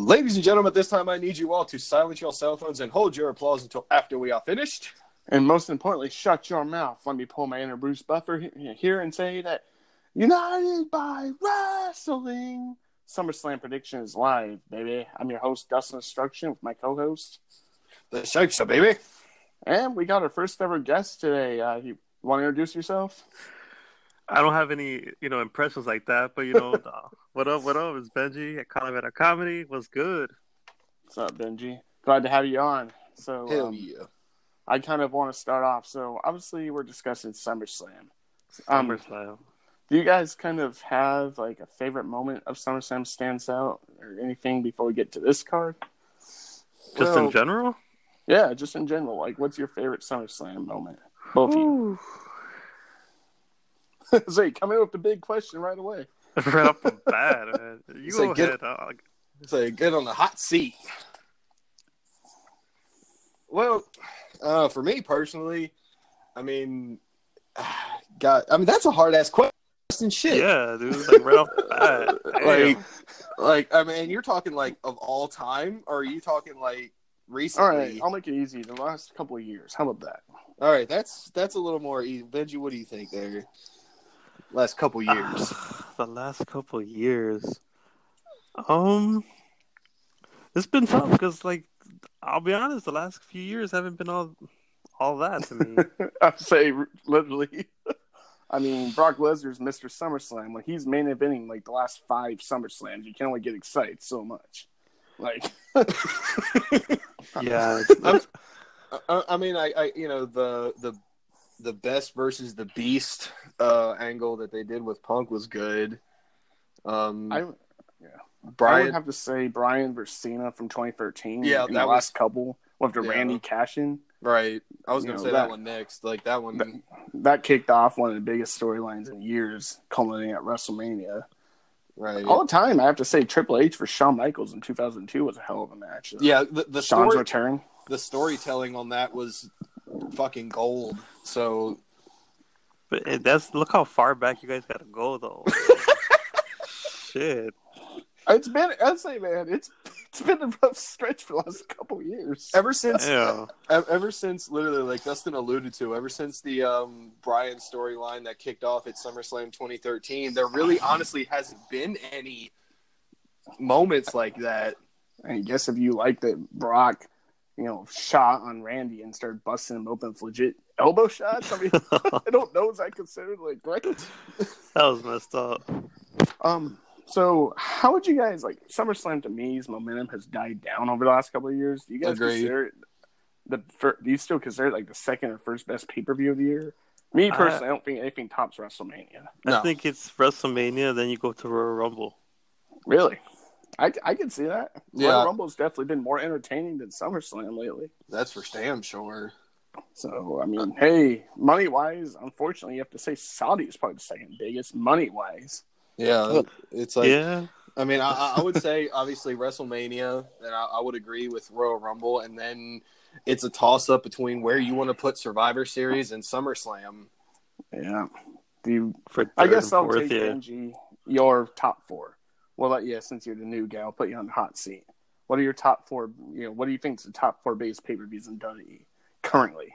Ladies and gentlemen, this time I need you all to silence your cell phones and hold your applause until after we are finished. And most importantly, shut your mouth. Let me pull my inner Bruce Buffer here and say that United by Wrestling SummerSlam prediction is live, baby. I'm your host, Dustin Instruction, with my co-host, The shape, so baby. and we got our first ever guest today. Uh, you want to introduce yourself? I don't have any, you know, impressions like that, but you know, what up, what up? It's Benji at Calavera Comedy. What's good? What's up, Benji? Glad to have you on. So, Hell um, yeah. I kind of want to start off. So, obviously, we're discussing SummerSlam. Um, SummerSlam. Do you guys kind of have like a favorite moment of SummerSlam stands out or anything before we get to this card? Just well- in general? Yeah, just in general. Like, what's your favorite SummerSlam moment? Both of you. Zay, come in with the big question right away. right off the bat, man. You Say, go get- ahead. I'll- So get on the hot seat. Well, uh, for me personally, I mean, God, I mean that's a hard ass question. Shit. yeah, dude. Like right off the bat. Like, like I mean, you're talking like of all time, or are you talking like recently? right, I'll make it easy. The last couple of years. How about that? All right, that's that's a little more easy. Benji, what do you think there? Last couple years. the last couple years. Um, it's been tough because, like, I'll be honest, the last few years haven't been all all that to me. I'd say literally. I mean, Brock Lesnar's Mr. SummerSlam. When he's main eventing like the last five SummerSlams, you can only get excited so much. Like, yeah, I, I mean, I, I, you know, the the the best versus the beast uh, angle that they did with Punk was good. Um, I, I Bryan, would have to say Bryan versus Cena from 2013. Yeah, that the was- last couple with the Yeah. Randy Cashin. right? I was gonna know, say that, that- one next. Like that one, that- That kicked off one of the biggest storylines in years, culminating at WrestleMania. right? All the time, I have to say Triple H for Shawn Michaels in 2002 was a hell of a match. yeah, the, the Shawn's story, return. the storytelling on that was fucking gold. So but that's look how far back you guys got to go, though. Shit. It's been, I'd say, man, it's it's been a rough stretch for the last couple of years. ever since Yeah. ever since literally like Dustin alluded to, ever since the um, Bryan storyline that kicked off at SummerSlam 2013, there really honestly hasn't been any moments like that. I guess if you like that Brock, you know, shot on Randy and started busting him open with legit elbow shots. I mean, I don't know. Is that considered like great? That was messed up. Um. So, how would you guys like SummerSlam? To me's momentum has died down over the last couple of years. Do you guys Agreed. consider it the? fir- Do you still consider it like the second or first best pay per view of the year? Me personally, I don't think anything tops WrestleMania. No. I think it's WrestleMania, then you go to Royal Rumble. Really, I I can see that. Yeah. Royal Rumble's definitely been more entertaining than SummerSlam lately. That's for damn sure. So I mean, hey, money wise, unfortunately, you have to say Saudi is probably the second biggest money wise. Yeah, it's like yeah. I mean, I- I, I would say obviously WrestleMania, and I, I would agree with Royal Rumble, and then it's a toss up between where you want to put Survivor Series and SummerSlam. Yeah. Do you, For I guess I'll fourth, take yeah. Benji your top four. Well, uh, let you since you're the new guy, I'll put you on the hot seat. What are your top four? You know, what do you think is the top four biggest pay per views in WWE currently?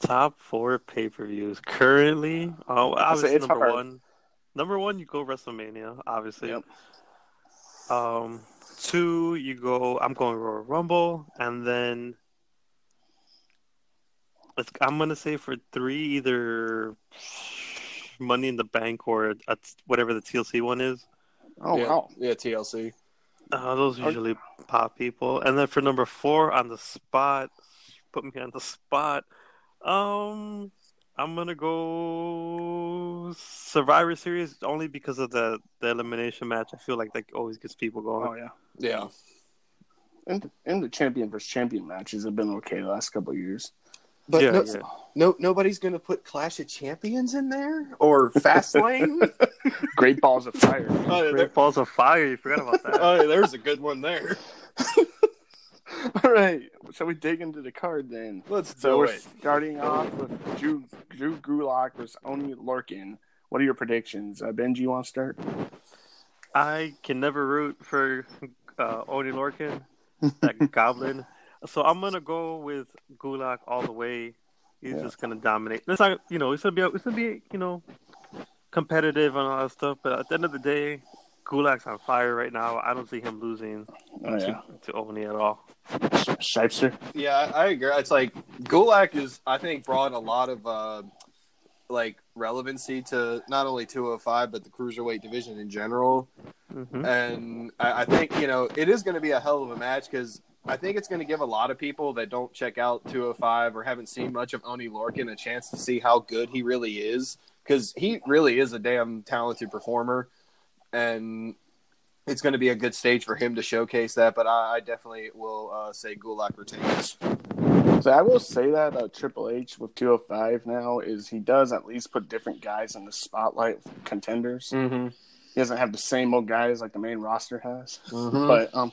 Top four pay per views currently. Oh, say obviously it's number hard. one. Number one, you go WrestleMania, obviously. Yep. Um, two, you go. I'm going Royal Rumble, and then let's. I'm gonna say for three, either Money in the Bank or a, whatever the TLC one is. Oh yeah, wow, yeah, TLC. Uh, those Okay. usually pop people. And then for number four on the spot, put me on the spot. Um, I'm gonna go Survivor Series only because of the the elimination match. I feel like that always gets people going. oh yeah. Yeah, And and the champion versus champion matches have been okay the last couple of years. But Yeah, no, yeah. no, nobody's gonna put Clash of Champions in there or Fastlane. Great balls of fire. oh, yeah, there, Great Balls of Fire, you forgot about that. oh, yeah, there's a good one there. All right, shall we dig into the card then? Let's So do we're it. starting off with Drew Drew Gulak versus Oni Lorcan. What are your predictions? Uh, Benji, you want to start? I can never root for uh, Oni Lorcan, that goblin. So I'm gonna go with Gulak all the way. He's Yeah. just gonna dominate. It's not, you know, it's gonna be, it's gonna be, you know, competitive and all that stuff. But at the end of the day, Gulak's on fire right now. I don't see him losing Oh yeah, to, to Oni at all. Shipester. Yeah, I, I agree. It's like Gulak is, I think, brought a lot of uh, like relevancy to not only 205 but the cruiserweight division in general. hmm And I, I think you know it is going to be a hell of a match because I think it's going to give a lot of people that don't check out 205 or haven't seen much of Oni Lorcan a chance to see how good he really is because he really is a damn talented performer, and it's going to be a good stage for him to showcase that. But I, I definitely will uh, say Gulak retains. So I will say that about Triple H with 205 now is he does at least put different guys in the spotlight contenders. Mm-hmm. He doesn't have the same old guys like the main roster has. Mm-hmm. But um,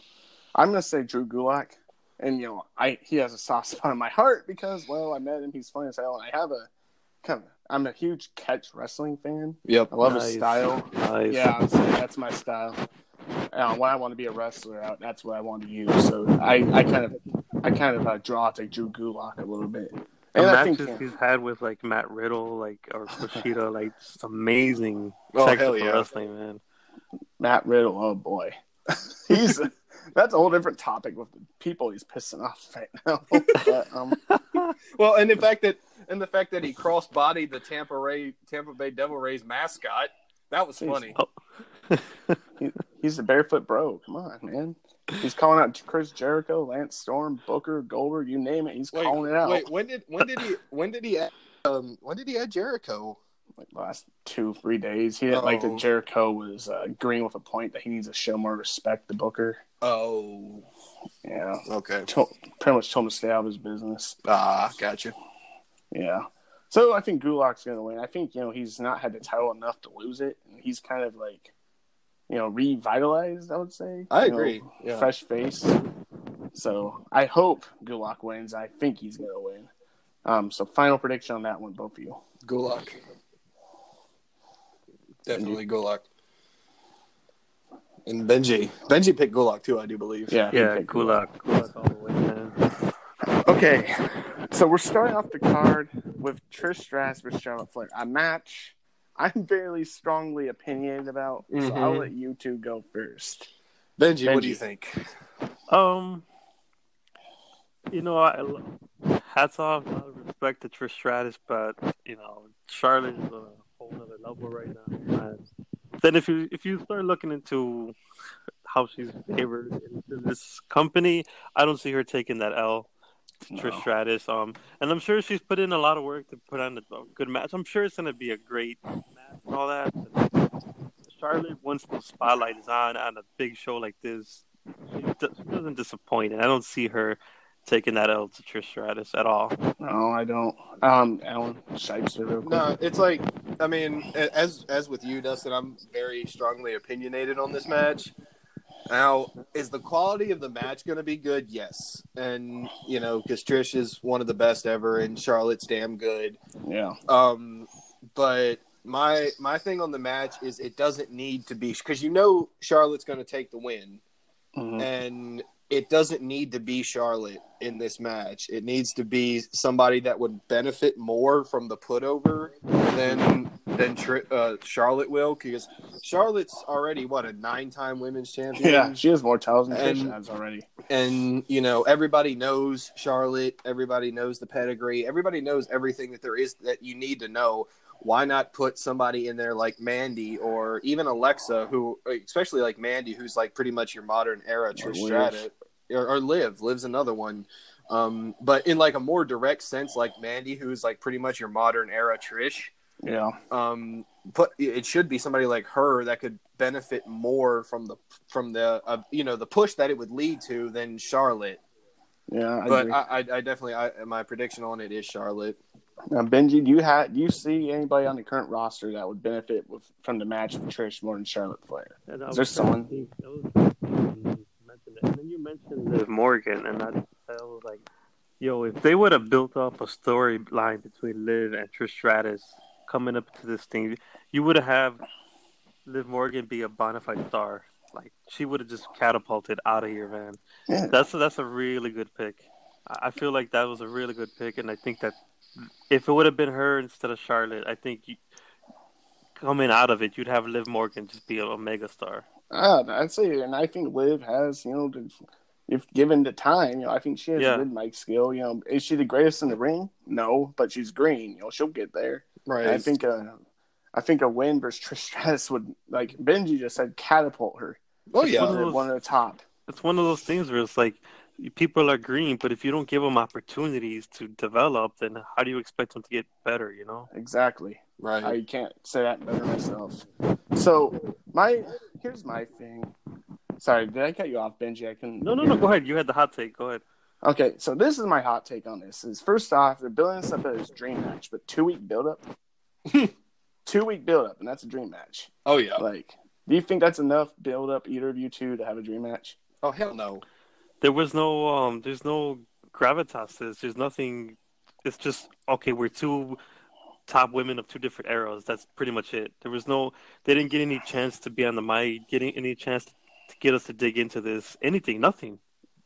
I'm gonna say Drew Gulak, and you know I he has a soft spot in my heart because well I met him. He's funny as hell, and I have a kind of I'm a huge catch wrestling fan. yep. I love his style. Nice. Yeah, I'd that's my style. Uh, when I want to be a wrestler, that's what I want to use. So I, I kind of, I kind of uh, draw to Drew Gulak a little bit. The And I think matches he's had with like Matt Riddle, like or Kushida, like just amazing Oh, technical hell yeah. wrestling, man. Matt Riddle, oh boy, he's that's a whole different topic with the people he's pissing off right now. but, um, Well, and the fact that and the fact that he cross bodied the Tampa Ray Tampa Bay Devil Rays mascot, that was Jeez. funny. he, he's the barefoot bro. Come on, man. He's calling out Chris Jericho, Lance Storm, Booker, Goldberg, you name it. He's Wait, calling it out. wait, when did when did he when did he add, um when did he add Jericho? Like last two, three days. He didn't like Oh. that Jericho was uh, agreeing with a point that he needs to show more respect to Booker. Oh, Yeah. okay. Told, pretty much told him to stay out of his business. Ah, gotcha. Yeah. So I think Gulak's going to win. I think, you know, he's not had the title enough to lose it. And he's kind of like, you know, revitalized, I would say. I You know, agree. Yeah. Fresh face. So I hope Gulak wins. I think he's going to win. Um, so final prediction on that one, both of you. Gulak. Definitely Gulak. And Benji. Benji picked Gulak too, I do believe. Yeah. Yeah, picked Gulak, Gulak all the way, man. Okay, so we're starting off the card with Trish Stratus versus Charlotte Flair, a match I'm very strongly opinionated about. So Mhm. I'll let you two go first. Benji, what do you think? Um, you know, I hats off, a lot of respect to Trish Stratus, but you know, Charlotte is a whole other level right now. And then if you if you start looking into how she's favored in this company, I don't see her taking that L. to Trish Stratus, um, and I'm sure she's put in a lot of work to put on a good match. I'm sure it's going to be a great match and all that. Charlotte, once the spotlight is on on a big show like this, she, do- she doesn't disappoint, and I don't see her taking that L to Trish Stratus at all. No, I don't. Um, Alan Shipes real quick. No, it's like I mean, as as with you, Dustin, I'm very strongly opinionated on this match. Now, is the quality of the match going to be good? Yes, and you know, because Trish is one of the best ever, and Charlotte's damn good. Yeah, Um, but my my thing on the match is it doesn't need to be because you know Charlotte's going to take the win, Mhm. and it doesn't need to be Charlotte in this match. It needs to be somebody that would benefit more from the putover than than uh, Charlotte will, because Charlotte's already what a nine-time women's champion. yeah. She has more titles than has already. and you know everybody knows Charlotte. Everybody knows the pedigree. Everybody knows everything that there is that you need to know. Why not put somebody in there like Mandy or even Alexa, who especially like Mandy, who's like pretty much your modern era Trish Stratus, or, or Liv. Liv's another one. Um, but in like a more direct sense, like Mandy, who's like pretty much your modern era Trish. Yeah, Um, but it should be somebody like her that could benefit more from the from the uh, you know the push that it would lead to than Charlotte yeah. I but. I, I, I definitely, I, my prediction on it is Charlotte. Now, Benji, do you have do you see anybody on the current roster that would benefit with from the match with Trish more than Charlotte Flair? And I Is there was trying to someone- think- I was thinking you mentioned it. And then you mentioned Liv Morgan, and I, I was like, yo, if they would have built up a storyline between Liv and Trish Stratus coming up to this thing, you would have Liv Morgan be a bona fide star. Like she would have just catapulted out of here, man. Yeah. That's a, that's a really good pick. I I feel like that was a really good pick, and I think that if it would have been her instead of Charlotte, I think you, coming out of it, you'd have Liv Morgan just be a, a mega star. Uh, I'd say, and I think Liv has, you know, the, if given the time, you know, I think she has Yeah. a good mic skill. You know, is she the greatest in the ring? No, but she's green. You know, she'll get there. Right. And I think uh, I think a win versus Trish Stratus would, like Benji just said, catapult her. oh to yeah. Well, the- one of the top. It's one of those things where it's like people are green, but if you don't give them opportunities to develop, then how do you expect them to get better? You know? Exactly. Right. I can't say that better myself. So my here's my thing. Sorry, did I cut you off, Benji? I couldn't. No, no, no. Go ahead. You had the hot take. Go ahead. Okay, so this is my hot take on this. Is first off, they're building this up as dream match, but two week build up. two week build up, and that's a dream match. oh yeah. Like, do you think that's enough build up either of you two to have a dream match? Oh hell no. There was no um. There's no gravitas. to this. There's nothing. It's just okay. We're two top women of two different eras. That's pretty much it. There was no. They didn't get any chance to be on the mic. Getting any chance to get us to dig into this. Anything. Nothing.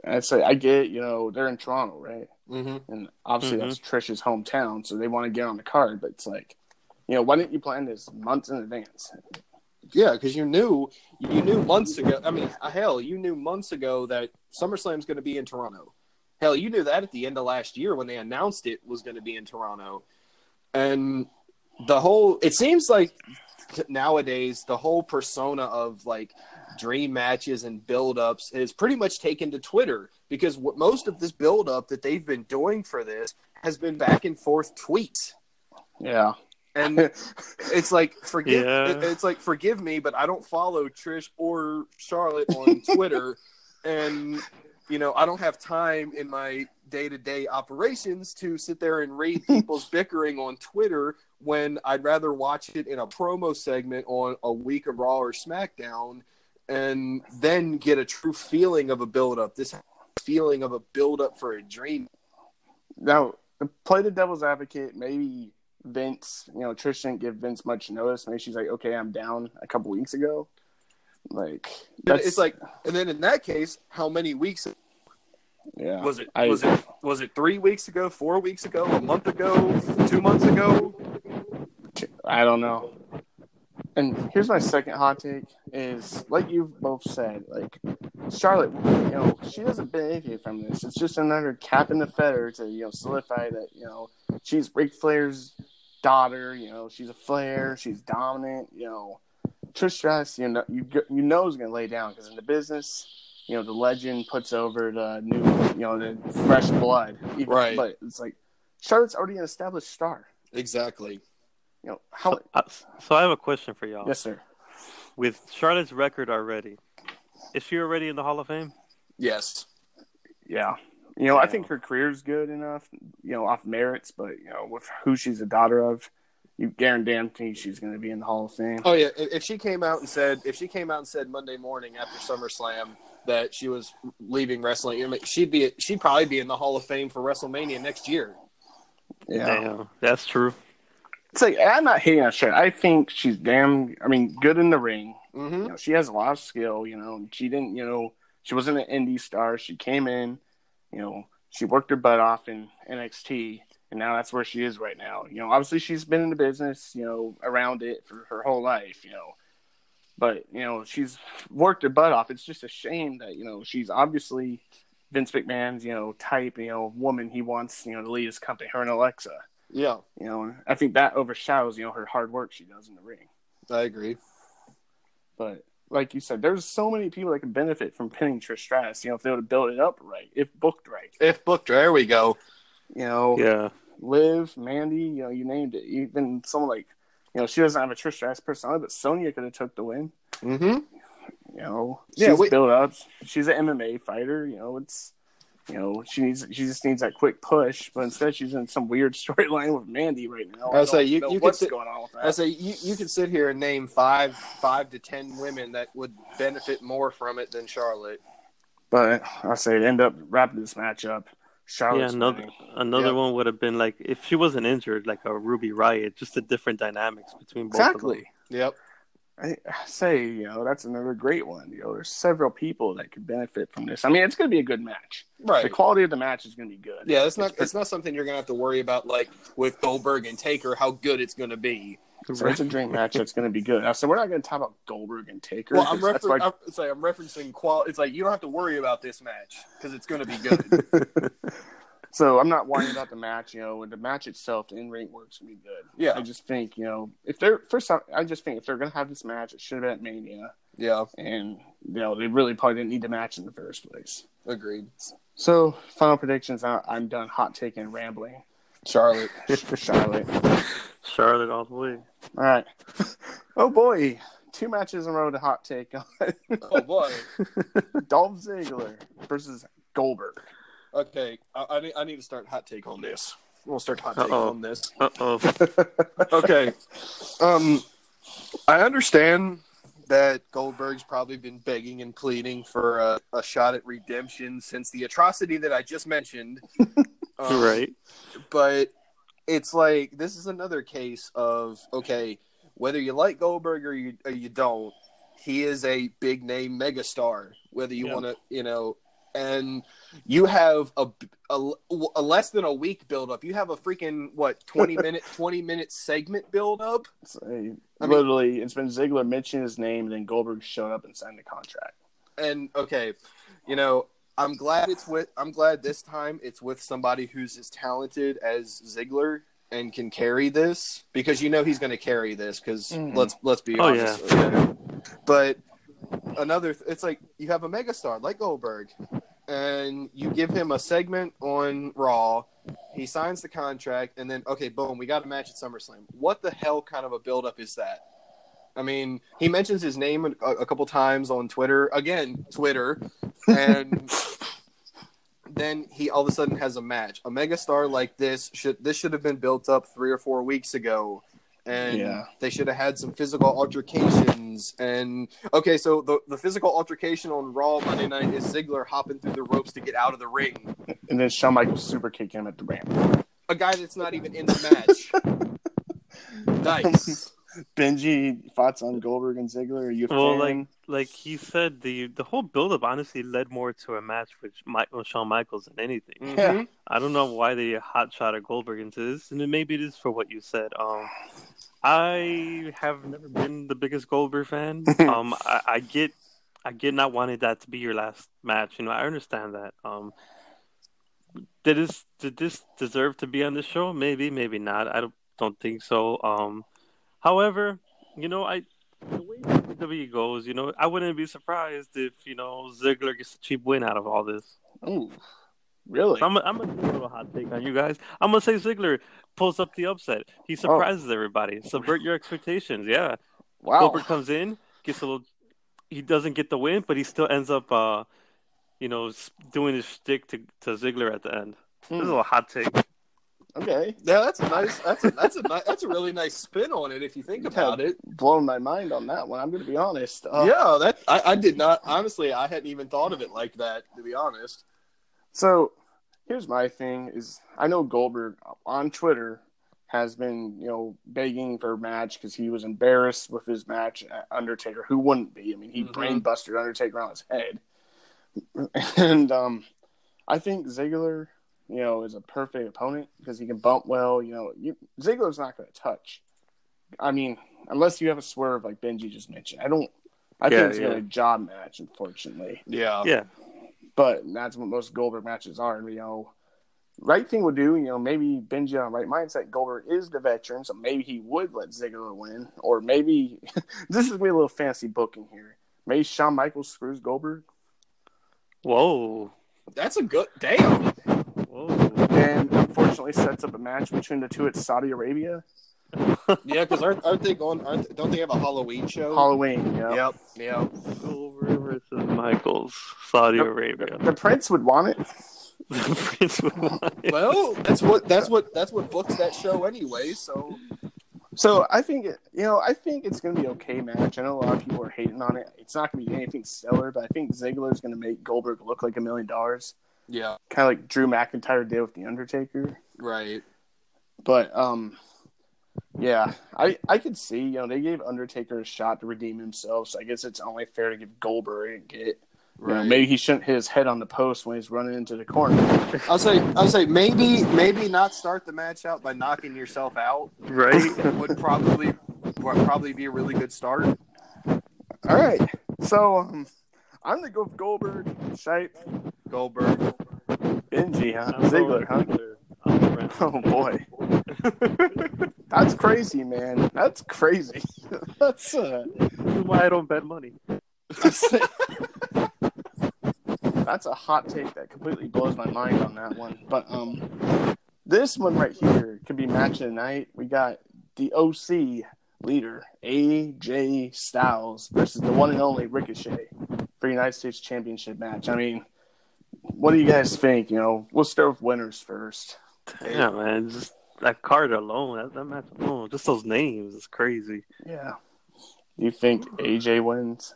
I say I get, you know, they're in Toronto, right? Mm-hmm. And obviously Mhm. that's Trish's hometown, so they want to get on the card. But it's like, you know, why didn't you plan this months in advance? Yeah, because you knew you knew months ago. I mean, uh, hell, you knew months ago that SummerSlam's going to be in Toronto. Hell, you knew that at the end of last year when they announced it was going to be in Toronto. And the whole it seems like nowadays the whole persona of like dream matches and build-ups is pretty much taken to Twitter because what most of this build-up that they've been doing for this has been back and forth tweets. Yeah. And it's like forgive Yeah. it- it's like forgive me but i don't follow trish or charlotte on twitter and you know i don't have time in my day-to-day operations to sit there and read people's bickering on twitter when i'd rather watch it in a promo segment on a week of raw or smackdown and then get a true feeling of a build-up this feeling of a build-up for a dream Now, play the devil's advocate. Maybe Vince, you know, Trish didn't give Vince much notice. Maybe she's like, okay, I'm down a couple weeks ago. Like, that's it's like and then in that case how many weeks yeah. Was it I- was it was it three weeks ago, four weeks ago, a month ago, two months ago? I don't know. And here's my second hot take: is like you've both said, like Charlotte, you know, she doesn't benefit from this. It's just another cap in the feather to you know solidify that you know she's Ric Flair's daughter. You know, she's a Flair. She's dominant. You know, Trish Stratus, you know, you you know is gonna lay down because in the business, you know, the legend puts over the new, you know, the fresh blood. Even- Right. But it's like Charlotte's already an established star. Exactly. You know how? Uh, So I have a question for y'all. Yes, sir. With Charlotte's record already, is she already in the Hall of Fame? Yes. Yeah. You know, I think her career's good enough, you know, off merits, but, you know, with who she's a daughter of, you guarantee she's going to be in the Hall of Fame. Oh yeah. If if she came out and said if she came out and said Monday morning after SummerSlam that she was leaving wrestling, I mean, she'd be she'd probably be in the Hall of Fame for WrestleMania next year. Yeah. Damn, that's true. It's like, I'm not hating on Charlotte. I think she's damn, I mean, good in the ring. Mm-hmm. You know, she has a lot of skill, you know. She didn't, you know, she wasn't an indie star. She came in, you know, she worked her butt off in NXT, and now that's where she is right now. You know, obviously she's been in the business, you know, around it for her whole life, you know. But, you know, she's worked her butt off. It's just a shame that, you know, she's obviously Vince McMahon's, you know, type, you know, woman he wants, you know, to lead his company, her and Alexa. Yeah, You know, I think that overshadows, you know, her hard work she does in the ring. I agree. But like you said, there's so many people that can benefit from pinning Trish Stratus. You know, if they would have built it up right, if booked right. If booked, there we go. You know, Yeah, Liv, Mandy, you know, you named it. Even someone like, you know, she doesn't have a Trish Stratus personality, but Sonya could have took the win. Mm-hmm. You know, Yeah, she's wait- built up. She's an MMA fighter. You know, it's. You know, she needs. She just needs that quick push, but instead she's in some weird storyline with Mandy right now. I was say, you- know you could what's sit- going on with that. I say you, you could sit here and name five five to ten women that would benefit more from it than Charlotte. But I say it end up wrapping this match up. yeah. Charlotte's Another winning. another Yeah. one would have been like if she wasn't injured, like a Ruby Riott, just a different dynamics between both of Exactly. them. Yep. I say, you know, that's another great one. You know, there's several people that could benefit from this. I mean, it's going to be a good match. Right. The quality of the match is going to be good. Yeah, it's not it's not something you're gonna have to worry about like with Goldberg and Taker how good it's gonna be. So it's a dream match that's going to be good. So we're not going to talk about Goldberg and Taker. Well, I'm, refer- why- I'm, it's like I'm referencing qual. It's like you don't have to worry about this match because it's gonna be good. so I'm not worrying about the match. You know, and the match itself, the in ring work's going to be good. Yeah. I just think, you know, if they're first, off, I just think if they're going to have this match, it should have been at Mania, yeah, and you know, they really probably didn't need the match in the first place. agreed. So, final predictions. I- I'm done hot taking rambling. Charlotte. Charlotte. Charlotte all the way. All right. Oh boy, two matches in a row to hot take on Oh boy. Dolph Ziggler versus Goldberg. Okay, I, I need I need to start hot take on this. We'll start hot take Uh-oh. on this. Uh oh. Okay. Um, I understand that Goldberg's probably been begging and pleading for a, a shot at redemption since the atrocity that I just mentioned. Um, right. But it's like this is another case of okay, whether you like Goldberg or you or you don't, he is a big name megastar. Whether you Yeah. want to, you know, and you have a, a, a less than a week build up. You have a freaking what twenty minute twenty minute segment build up. So, I mean- literally, it's been Ziggler mentioning his name, and then Goldberg showed up and signed the contract. and okay, you know, I'm glad it's with. I'm glad this time it's with somebody who's as talented as Ziggler and can carry this because you know he's going to carry this because Mhm. let's let's be Oh, honest. But another, it's like you have a megastar like Goldberg, and you give him a segment on Raw. He signs the contract, and then okay, boom, we got a match at SummerSlam. What the hell kind of a buildup is that? I mean, he mentions his name a, a couple times on Twitter. Again, Twitter, and then he all of a sudden has a match. A megastar like this should this should have been built up three or four weeks ago, and Yeah. they should have had some physical altercations. And okay, so the the physical altercation on Raw Monday night is Ziggler hopping through the ropes to get out of the ring. And then Shawn Michaels super kicked him at the ramp. A guy that's not even in the match. nice. Benji, thoughts on Goldberg and Ziggler? Are you a Well, fan? like he said, the the whole buildup honestly led more to a match with Mike, with Shawn Michaels than anything. Mhm. I don't know why they hot shot at Goldberg into this, and maybe it is for what you said. Um, I have never been the biggest Goldberg fan. um, I, I get, I get not wanting that to be your last match. You know, I understand that. Um, did this did this deserve to be on the show? Maybe, maybe not. I don't don't think so. Um, however, you know, I the way WWE goes, you know, I wouldn't be surprised if you know Ziggler gets a cheap win out of all this. Ooh, really? So I'm, I'm gonna do a little hot take on you guys. I'm gonna say Ziggler pulls up the upset. He surprises everybody. Subvert your expectations. Yeah, wow. Goldberg comes in, gets a little. He doesn't get the win, but he still ends up, uh, you know, doing his shtick to to Ziggler at the end. This is a Hmm. little hot take. Okay. Yeah, that's a nice. That's a that's a ni- that's a really nice spin on it if you think about it. Blown my mind on that one. I'm going to be honest. Uh, yeah, that I, I did not honestly. I hadn't even thought of it like that. To be honest. So here's my thing: is I know Goldberg on Twitter has been you know begging for a match because he was embarrassed with his match at Undertaker. Who wouldn't be? I mean, he Mhm. brain busted Undertaker on his head, and um, I think Ziggler, you know, is a perfect opponent because he can bump well. You know, you, Ziggler's not going to touch. I mean, unless you have a swerve like Benji just mentioned. I don't. I Yeah, think it's going to be a job match, unfortunately Yeah. Yeah, but that's what most Goldberg matches are. You know, right thing would do. You know, maybe Benji on right mindset. Goldberg is the veteran, so maybe he would let Ziggler win, or maybe this is me a little fancy booking here. Maybe Shawn Michaels screws Goldberg, whoa, That's a good damn. whoa. and unfortunately sets up a match between the two at Saudi Arabia, Yeah, because aren't, aren't they going? Aren't don't they have a Halloween show? Halloween. You know? Yep. Yep. Goldberg versus Michaels, Saudi Yep. Arabia. The Prince would want it. The Prince would want it. Well, that's what that's what that's what books that show anyway. So So I think it, you know I think it's going to be okay match. I know a lot of people are hating on it. It's not going to be anything stellar, but I think Ziggler is going to make Goldberg look like a million dollars. yeah, kind of like Drew McIntyre did with the Undertaker. right. But um, Yeah, I I could see. You know, they gave Undertaker a shot to redeem himself, so I guess it's only fair to give Goldberg a get. You know, maybe he shouldn't hit his head on the post when he's running into the corner. I'll say I'll say maybe maybe not start the match out by knocking yourself out Right? would probably would probably be a really good start. All right, so um, I'm gonna go with Goldberg, Shipe, Goldberg. Benji, huh? I'm Ziggler, huh? Ziggler. I'm Brent. Oh boy, that's crazy, man. That's crazy. that's uh, why I don't bet money. that's a hot take that completely blows my mind on that one. But um, this one right here could be match of the night. We got the OC leader AJ Styles versus the one and only Ricochet for United States Championship match. I mean, what do you guys think? You know, we'll start with winners first. Yeah, man. Just that card alone, that, that match alone, just those names is crazy. Yeah. You think AJ wins?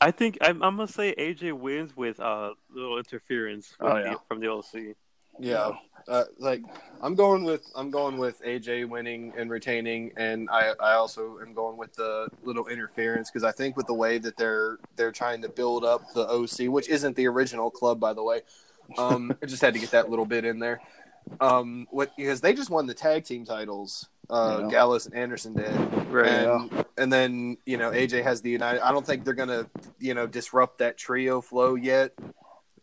I think I'm, I'm gonna say AJ wins with uh little interference with Oh, yeah. the, from the OC. Yeah. Uh, like I'm going with I'm going with AJ winning and retaining, and I I also am going with the little interference because I think with the way that they're they're trying to build up the OC, which isn't the original club by the way. Um, I just had to get that little bit in there. Um, what because they just won the tag team titles. Uh, Yeah. Gallows and Anderson did, Right. and and then you know AJ has the United. I don't think they're gonna you know disrupt that trio flow yet.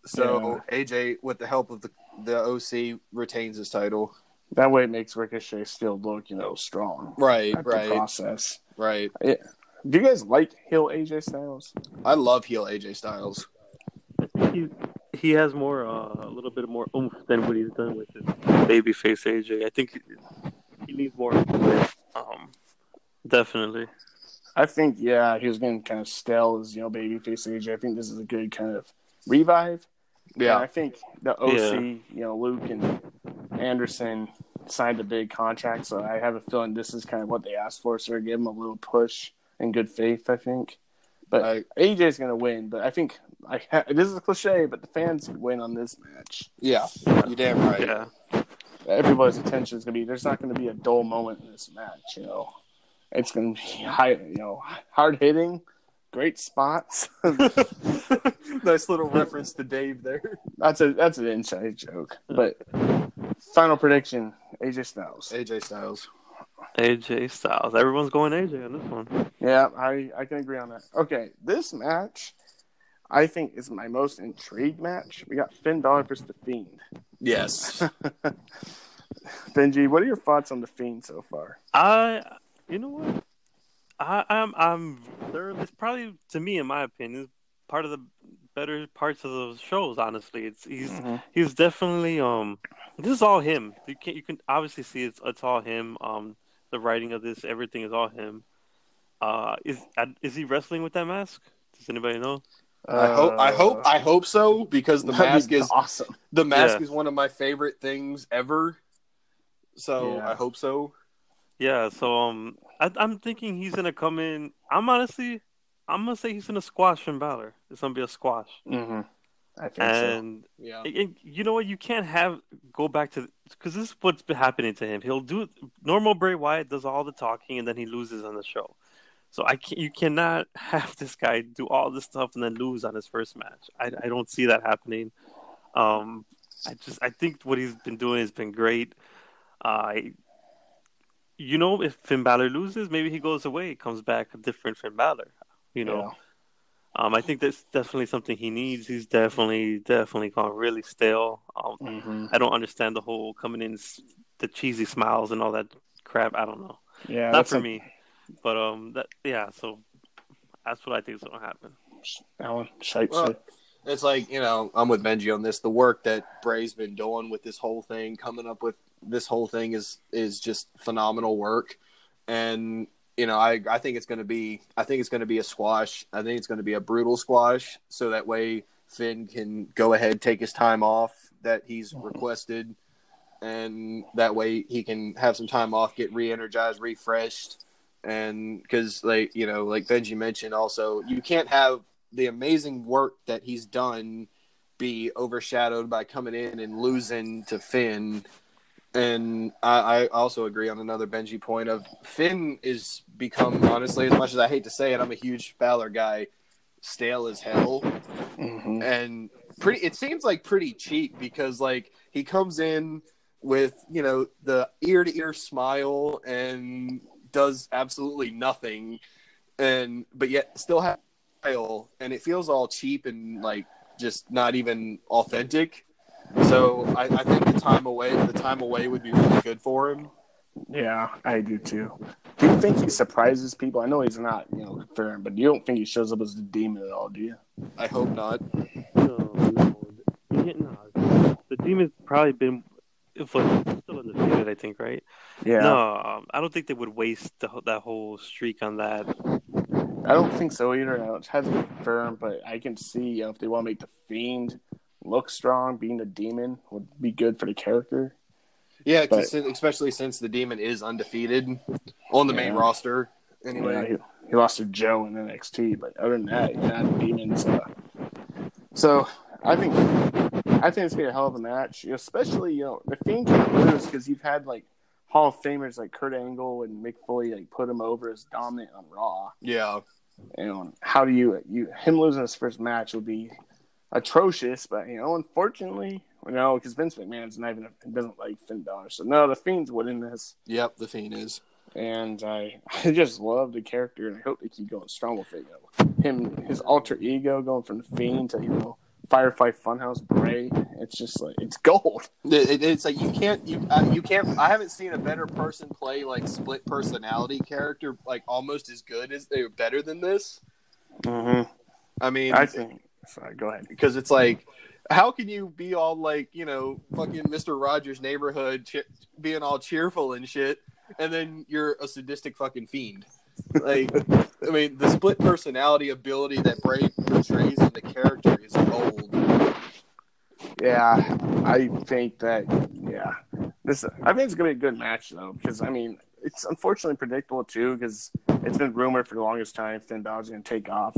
So AJ, with the help of the the OC, retains his title. That way it makes Ricochet still look, you know, strong. Right, at the process. right. Do you guys like heel AJ Styles? I love heel AJ Styles. I think he he has more uh, a little bit more oomph than what he's done with his babyface AJ. I think he, he needs more. Um, definitely. I think, yeah, he was getting kind of stale as, you know, babyface AJ. I think this is a good kind of revive. And I think the OC, Yeah. you know, Luke and Anderson signed a big contract, so I have a feeling this is kind of what they asked for. So give him a little push in good faith, I think. But I- AJ's going to win. But I think I ha- this is a cliche, but the fans could win on this match. Yeah, you damn right. Yeah. Everybody's attention is going to be. There's not going to be a dull moment in this match. You know, it's going to be high. You know, hard hitting, great spots. nice little reference to Dave there. that's a that's an inside joke. But final prediction: AJ Styles. AJ Styles. AJ Styles. Everyone's going AJ on this one. Yeah, I I can agree on that. Okay, this match, I think is my most intrigued match. We got Finn Balor versus the Fiend. Yes. Benji, what are your thoughts on the Fiend so far? I, you know what? I, I'm, I'm. There, it's probably to me, in my opinion, part of the better parts of those shows. Honestly, it's he's he's definitely um. This is all him. You can you can obviously see it's it's all him. Um, the writing of this, everything is all him. Uh, is is he wrestling with that mask? Does anybody know? I hope. I hope. I hope so because the Uh, mask is awesome. the mask Yeah. is one of my favorite things ever. So Yeah. I hope so. Yeah. So um, I, I'm thinking he's gonna come in. I'm honestly, I'm gonna say he's gonna squash Finn Balor. It's gonna be a squash. Mm-hmm. I think so. Yeah. And- and you know what? You can't have go back to because this is what's been happening to him. He'll do normal Bray Wyatt does all the talking and then he loses on the show. So I can you cannot have this guy do all this stuff and then lose on his first match. I, I don't see that happening. Um, I just I think what he's been doing has been great. I, you know, if Finn Balor loses, maybe he goes away, comes back a different Finn Balor. You know, um, I think that's definitely something he needs. He's definitely, definitely gone really stale. Um, hmm I don't understand the whole coming in, the cheesy smiles and all that crap. I don't know. Yeah, Not that's for a- me. But um, that yeah. So that's what I think is going to happen. Alan, shite Well. It's like you know, I'm with Benji on this. The work that Bray's been doing with this whole thing, coming up with this whole thing is is just phenomenal work. And you know, I I think it's going to be I think it's going to be a squash. I think it's going to be a brutal squash, so that way Finn can go ahead take his time off that he's mm-hmm. requested, and that way he can have some time off, get re-energized, refreshed, and because like you know, like Benji mentioned, also you can't have the amazing work that he's done be overshadowed by coming in and losing to Finn And I, I also agree on another Benji point of Finn is become honestly, as much as I hate to say it, I'm a huge Balor guy, stale as hell. Mhm. and pretty it seems like pretty cheap because like he comes in with you know the ear to ear smile and does absolutely nothing and but yet still style and it feels all cheap and like just not even authentic so I, I think the time away the time away would be really good for him Yeah, I do too. Do you think he surprises people? I know he's not, you know, confirmed, but you don't think he shows up as the demon at all, do you? i hope not No, no. Yeah, no. The demon's probably been if like, still undefeated, I think, right? Yeah. No, um, I don't think they would waste the, that whole streak on that. I don't think so either. It hasn't been confirmed, but I can see you know, if they want to make the fiend look strong, being a demon would be good for the character. Yeah, But- especially since the demon is undefeated on the main roster anyway Yeah, he, he lost to Joe in NXT, but other than that, yeah, demons. Uh, so I think I think it's gonna be a hell of a match, especially you know the Fiend can lose because you've had like Hall of Famers like Kurt Angle and Mick Foley like put him over as dominant on Raw. yeah know, how do you you him losing his first match would be atrocious, but you know, unfortunately, you know, because Vince McMahon's not even doesn't like Finn Balor, so no, the Fiend's winning this. Yep, the Fiend is. and I I just love the character, and I hope they keep going strong with it. You know, him, his alter ego, going from the Fiend to you know Firefly Funhouse Bray. It's just like it's gold. It, it- it's like you can't you uh, you can't. I haven't seen a better person play like split personality character like almost as good as they're better than this. Mm-hmm. I mean, I think. Sorry, go ahead. because it's like. How can you be all like, you know, fucking Mr. Rogers' neighborhood, being all cheerful and shit, and then you're a sadistic fucking fiend? Like, I mean, the split personality ability that Bray portrays in the character is gold. Yeah, I think that. Yeah, this. I think it's gonna be a good match though, because I mean, it's unfortunately predictable too, because it's been rumored for the longest time Finn Balor's gonna take off,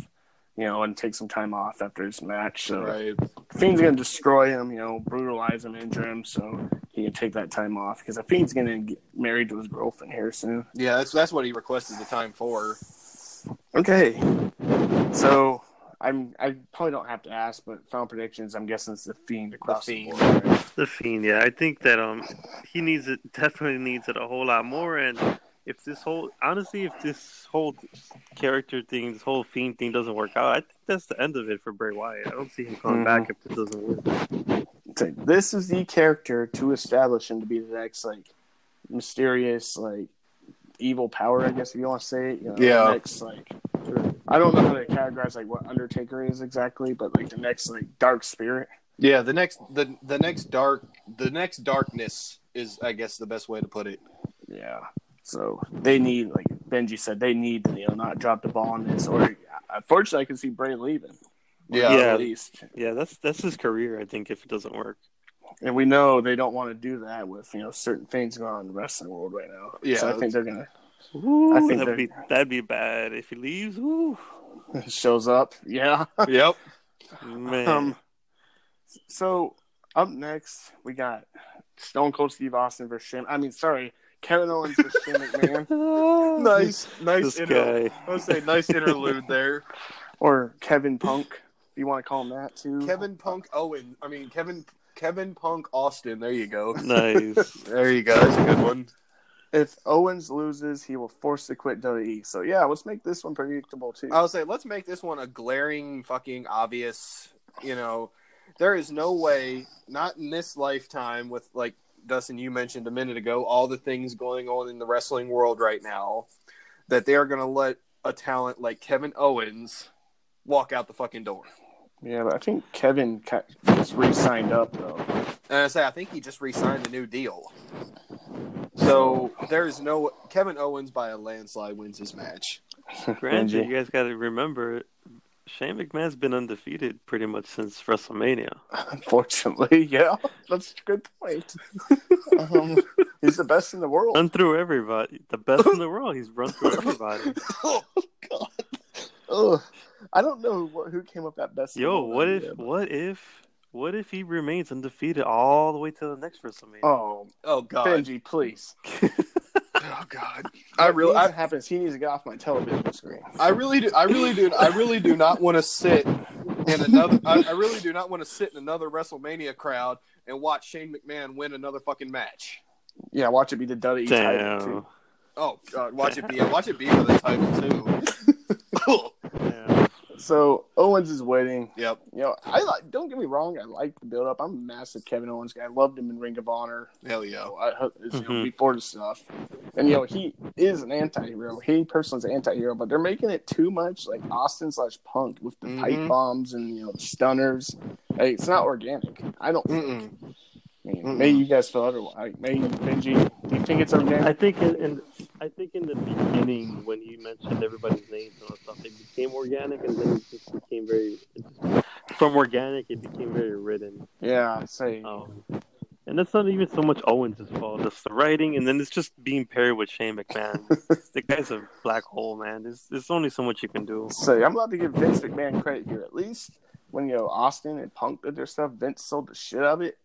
you know, and take some time off after his match. So Right. Fiend's gonna destroy him, you know, brutalize him, injure him, so he can take that time off because the Fiend's gonna get married to his girlfriend here soon. Yeah, that's that's what he requested the time for. Okay, so I'm I probably don't have to ask, but final predictions. I'm guessing it's the Fiend across the, Fiend. board. right? The Fiend, yeah, I think that um he needs it definitely needs it a whole lot more. And if this whole honestly, if this whole character thing, this whole Fiend thing doesn't work out, I think that's the end of it for Bray Wyatt. I don't see him coming Mhm. back if this doesn't work. So this is the character to establish him to be the next like mysterious like evil power, I guess if you want to say it. You know, Yeah. the next like I don't know how to categorize like what Undertaker is exactly, but like the next like dark spirit. Yeah, the next the the next dark the next darkness is I guess the best way to put it. Yeah. So they need like Benji said, they need to you know not drop the ball on this. Or unfortunately, I can see Bray leaving. Yeah. Yeah. At least, Yeah, that's that's his career. I think if it doesn't work, and we know they don't want to do that with you know certain things going on in the wrestling world right now. Yeah. So I think they're gonna Ooh, I think that'd be that'd be bad if he leaves. Ooh, shows up. Yeah. Yep. man. Um, so up next we got Stone Cold Steve Austin versus Shane. I mean, sorry, Kevin Owens versus Shane McMahon, Nice, nice. This inter- guy. I would say nice interlude there. or Kevin Punk. If you want to call him that too. Kevin Punk Owen. I mean Kevin Kevin Punk Austin. There you go. Nice. There you go. That's a good one. If Owens loses, he will force to quit WWE. So yeah, let's make this one predictable too. I would say let's make this one a glaring, fucking obvious. You know, there is no way, not in this lifetime, with like Dustin, you mentioned a minute ago, all the things going on in the wrestling world right now, that they are going to let a talent like Kevin Owens walk out the fucking door. Yeah, but I think Kevin ca- just re-signed up though. And I say, I think he just re-signed a new deal. So there's no Kevin Owens by a landslide wins his match. Granted, you guys got to remember, Shane McMahon's been undefeated pretty much since WrestleMania. Unfortunately, yeah, that's a good point. um, he's the best in the world. Run through everybody, the best in the world. He's run through everybody. oh God. Ugh. I don't know what, who came up that best. in the Yo, what if idea, but- what if what if he remains undefeated all the way to the next WrestleMania? Oh, Oh God. Benji, please. Oh God. I really, needs I, to happen is he needs to get off my television screen. I really do. I really do. I really do not want to sit in another. I, I really do not want to sit in another WrestleMania crowd and watch Shane McMahon win another fucking match. Yeah, watch it be the WWE title Damn. too. Oh God, watch it be. Watch it be for the title too. Yeah. So Owens is waiting. yep. You know, I like. Don't get me wrong. I like the build up. I'm a massive Kevin Owens guy. I loved him in Ring of Honor. Hell yeah. So I, you know, Mhm. before the stuff, and you know he is an anti-hero. He personally is an anti-hero, but they're making it too much like Austin slash Punk with the Mhm. pipe bombs and you know the stunners. Hey, it's not organic. I don't. Mm-mm. I mean, maybe you guys feel otherwise. Maybe Benji, do you think it's organic? I think in, in I think in the beginning when you mentioned everybody's names and all that stuff, it became organic, and then it just became very just, from organic. It became very written, yeah, say um, and that's not even so much Owens' fault. It's the writing, and then it's just being paired with Shane McMahon. the guy's a black hole, man. There's, there's only so much you can do. say I'm allowed to give Vince McMahon credit here. At least when you know Austin and Punk did their stuff, Vince sold the shit out of it.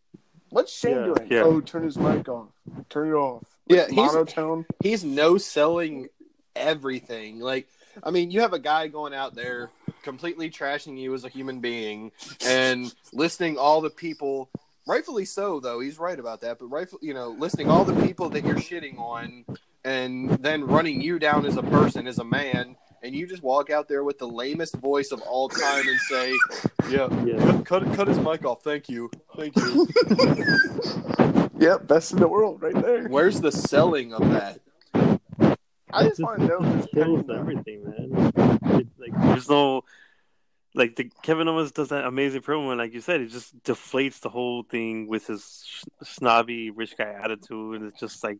What's Shane Yeah, doing? yeah. Oh, turn his mic off. Turn it off. Yeah, he's monotone. he's no selling everything. Like, I mean, you have a guy going out there completely trashing you as a human being and listing all the people. Rightfully so, though he's right about that. But rightfully, you know, listing all the people that you're shitting on, and then running you down as a person, as a man, and you just walk out there with the lamest voice of all time and say, "Yeah, Yeah. cut cut his mic off. Thank you, thank you." Yep, best in the world right there. Where's the selling of that? I just want to know this kills Kevin- everything, man. It's like there's no like the Kevin Owens does that amazing promo, and like you said, it just deflates the whole thing with his sh- snobby rich guy attitude, and it's just like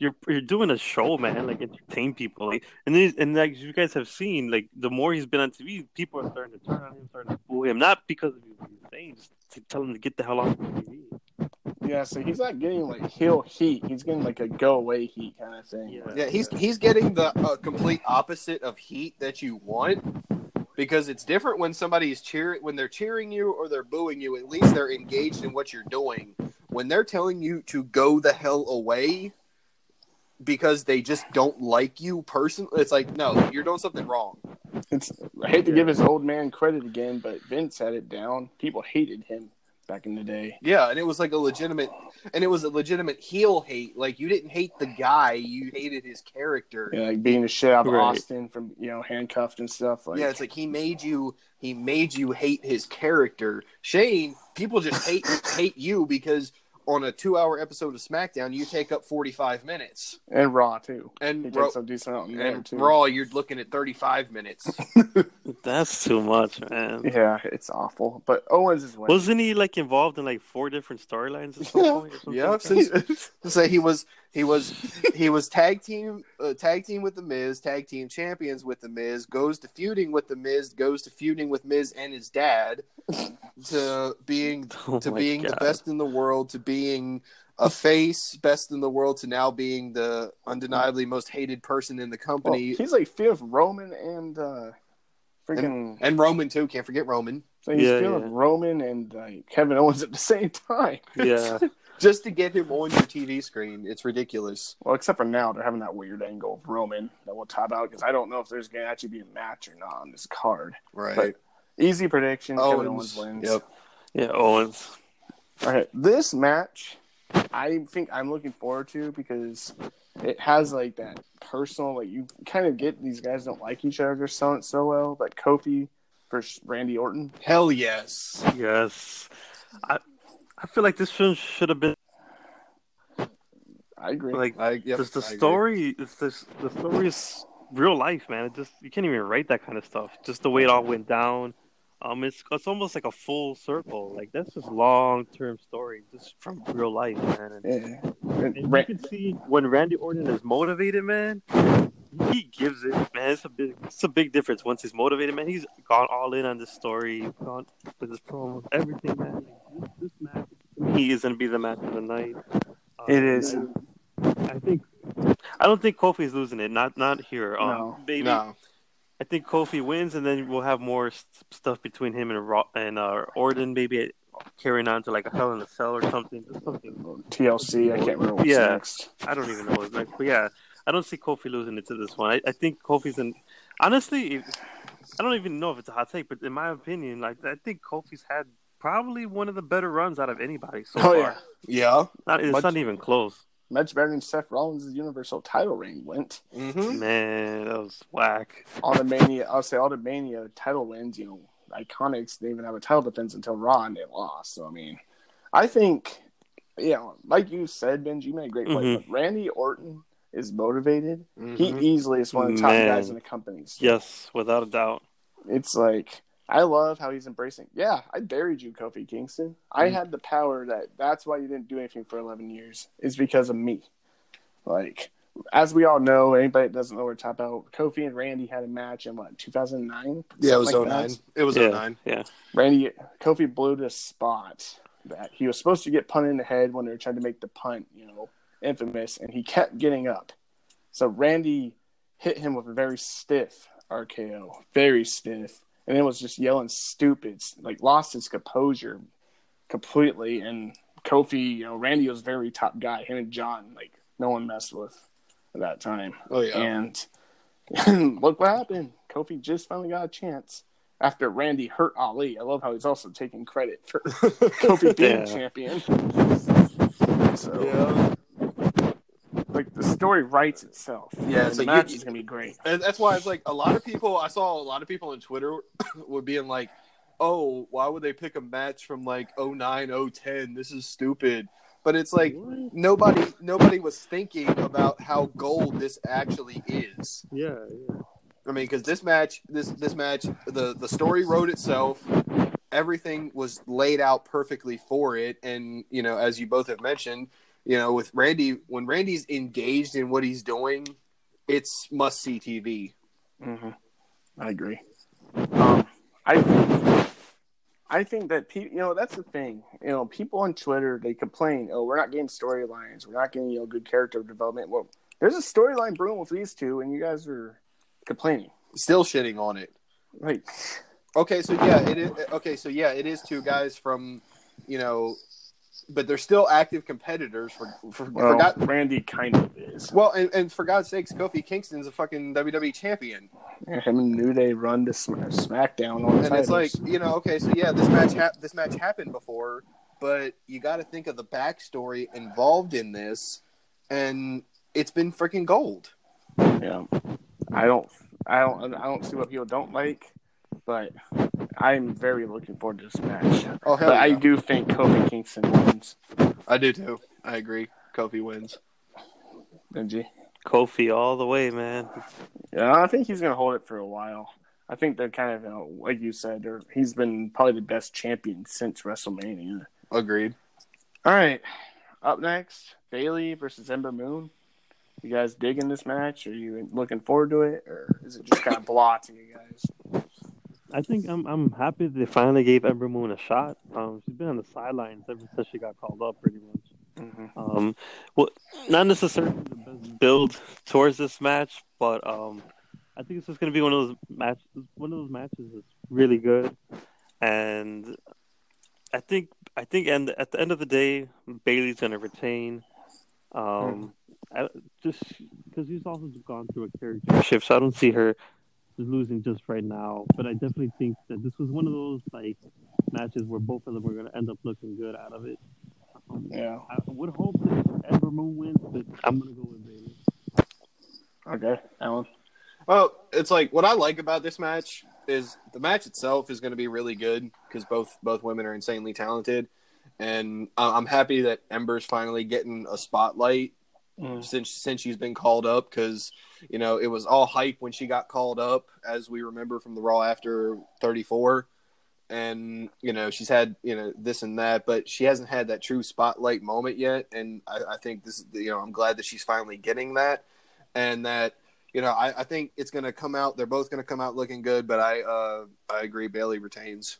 you're you're doing a show, man. Like entertain people, like and then and like you guys have seen, like the more he's been on TV, people are starting to turn on him, starting to boo him, not because of his he's saying, just to tell him to get the hell off the TV. Yeah, so he's not getting like heel heat. He's getting like a go away heat kind of thing. Yeah. Yeah, he's he's getting the uh, complete opposite of heat that you want because it's different when somebody's cheering when they're cheering you or they're booing you. At least they're engaged in what you're doing. When they're telling you to go the hell away because they just don't like you personally, it's like no, you're doing something wrong. It's I hate to Yeah. give his old man credit again, but Vince had it down. People hated him back in the day. Yeah, and it was like a legitimate, and it was a legitimate heel hate. Like you didn't hate the guy, you hated his character. Yeah, like being the shit out of Right. Austin from you know handcuffed and stuff. Like yeah, it's like he made you he made you hate his character. Shane, people just hate hate you because on a two hour episode of SmackDown you take up forty five minutes. and Raw too. He And takes Raw, decent out in there and too. Raw you're looking at thirty five minutes. That's too much, man. Yeah, it's awful. But Owens is winning. Wasn't he like involved in like four different storylines at some Yeah. point? Or something Yeah, like that? since say he was he was he was tag team uh, tag team with the Miz, tag team champions with the Miz, goes to feuding with the Miz, goes to feuding with Miz and his dad, to being Oh to my being the best in the world, to being a face, best in the world, to now being the undeniably most hated person in the Well, company. he's like fifth Roman and uh freaking. and Roman too, can't forget Roman. so he's Yeah, feeling yeah. Roman and like Kevin Owens at the same time. Yeah. Just to get him on your TV screen, it's ridiculous. Well, except for now, they're having that weird angle of Roman that we'll top out because I don't know if there's going to actually be a match or not on this card. Right. But easy prediction: Kevin Owens. Owens wins. Yep. Yeah, Owens. All right, this match, I think I'm looking forward to because it has like that personal, like you kind of get these guys don't like each other, they're selling it so well. Like Kofi versus Randy Orton. Hell yes. Yes. I I feel like this film should have been I agree. like I, yep, just the I agree. story. It's this the story is real life, man. It just you can't even write that kind of stuff. Just the way it all went down. Um, it's it's almost like a full circle. Like that's just long term story, just from real life, man. And, yeah. And and Ran- you can see when Randy Orton is motivated, man. He gives it, man. It's a big, it's a big difference. Once he's motivated, man, he's gone all in on this story, gone with this promo, everything, man. Like, this, this match, to me, is gonna be the match of the night. Um, It is. I think. I don't think Kofi's losing it. Not not here. Um, No. maybe. No. I think Kofi wins, and then we'll have more st- stuff between him and Ro- and uh, Orton, maybe carrying on to like a Hell in a Cell or something. Something. TLC. I can't remember what's Yeah. next. I don't even know what's next, but yeah, I don't see Kofi losing it to this one. I, I think Kofi's in. Honestly, I don't even know if it's a hot take, but in my opinion, like I think Kofi's had probably one of the better runs out of anybody so Oh far. yeah, Yeah. Not, it's Much- not even close. much better than Seth Rollins' Universal title reign went Mm-hmm. Man, that was whack. all the Mania. I'll say all the Mania title wins. You know, Iconics didn't even have a title defense until Raw and they lost. So I mean, I think, you know, like you said, Benji, you made a great point. Mhm. But Randy Orton is motivated. Mhm. He easily is one of the top Man. guys in the company. So Yes, without a doubt. It's like I love how he's embracing. Yeah, I buried you, Kofi Kingston. I Mm. had the power that that's why you didn't do anything for 11 years is because of me. Like, as we all know, anybody that doesn't know we're talking about, Kofi and Randy had a match in what 2009. Yeah, it was Something 09. that. It was yeah, 09. yeah. Randy Kofi blew this spot that he was supposed to get punted in the head when they were trying to make the punt, you know, infamous, and he kept getting up. So Randy hit him with a very stiff RKO, very stiff, and it was just yelling stupid, like lost his composure completely. And Kofi, you know, Randy was very top guy. Him and John, like no one messed with at that time. Oh yeah. And look what happened. Kofi just finally got a chance after Randy hurt Ali. I love how he's also taking credit for Kofi being Yeah. champion. So, yeah. Like, the story writes itself. Yeah, and so the you- match is going to be great. And that's why it's like a lot of people. I saw a lot of people on Twitter were being like, "Oh, why would they pick a match from like 09, 010? This is stupid." But it's like nobody nobody was thinking about how gold this actually is. Yeah, yeah. I mean, because this match, this this match, the the story wrote itself. Everything was laid out perfectly for it, and you know, as you both have mentioned, you know, with Randy, when Randy's engaged in what he's doing, it's must see TV. hmm I agree. Um, I I think that people, you know, that's the thing. You know, people on Twitter they complain, "Oh, we're not getting storylines. We're not getting you know good character development." Well, there's a storyline brewing with these two, and you guys are complaining. Still shitting on it. Right. Okay, so yeah, it is. Okay, so yeah, it is two guys from, you know, but they're still active competitors. For for, well, for God, Randy kind of is. well, and, and for God's sakes, Kofi Kingston's a fucking WWE champion, Yeah, him and New Day run to Sm- SmackDown on and it's like you know, okay, so yeah, this match hap- this match happened before, but you got to think of the backstory involved in this, and it's been freaking gold. yeah, I don't, I don't, I don't see what people don't like, but I'm very looking forward to this match. Oh hell, But I do think Kofi Kingston wins. I do too. I agree. Kofi wins. Benji. Kofi all the way, man. Yeah, I think he's gonna hold it for a while. I think they're kind of, you know, like you said, they're, he's been probably the best champion since WrestleMania. Agreed. All right, up next, Bayley versus Ember Moon. You guys digging this match? Are you looking forward to it, or is it just kind of blah to you guys? I think I'm I'm happy they finally gave Ember Moon a shot. Um, she's been on the sidelines ever since she got called up, pretty much. Mm-hmm. Um, well, not necessarily the best build towards this match, but um, I think it's just going to be one of those matches. One of those matches that's really good, and I think I think and at the end of the day, Bayley's going to retain. Um, I, just because she's also gone through a character shift, so I don't see her losing just right now. But I definitely think that this was one of those like matches where both of them were going to end up looking good out of it. Um, Yeah. I would hope that Ember Moon wins, but I'm gonna go with Bayley. Okay, Alan. Well, it's like what I like about this match is the match itself is going to be really good because both both women are insanely talented, and I'm happy that Ember's finally getting a spotlight Mm. since since she's been called up because you know it was all hype when she got called up as we remember from the Raw after 34 and you know she's had you know this and that but she hasn't had that true spotlight moment yet. And I, I think this is you know I'm glad that she's finally getting that. And that you know I, I think it's gonna come out they're both gonna come out looking good but I uh I agree Bayley retains.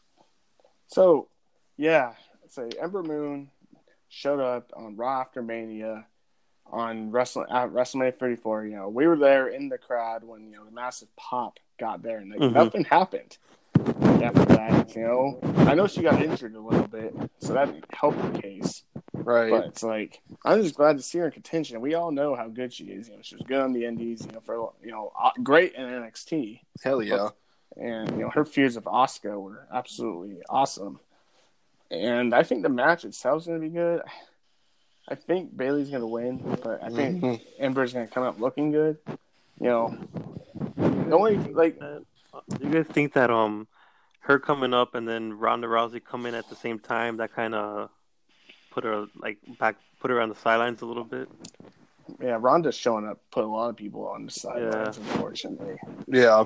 So, yeah, so Ember Moon showed up on Raw after Mania on Wrestle at WrestleMania 34. You know, we were there in the crowd when you know the massive pop got there, and like Mhm. nothing happened. after that. You know, I know she got injured a little bit, so that helped the case. Right. But it's like I'm just glad to see her in contention. We all know how good she is. You know, she was good on the Indies. You know, for you know, uh, great in NXT, Hell yeah. and you know her fears of Oscar were absolutely awesome. And I think the match itself is going to be good. I think Bayley's going to win, but I think Mhm. Ember's going to come out looking good. You know, the only like Do you guys think that um her coming up and then Ronda Rousey coming at the same time that kind of put her like back put her on the sidelines a little bit? yeah, Ronda's showing up, put a lot of people on the sidelines, unfortunately. Yeah.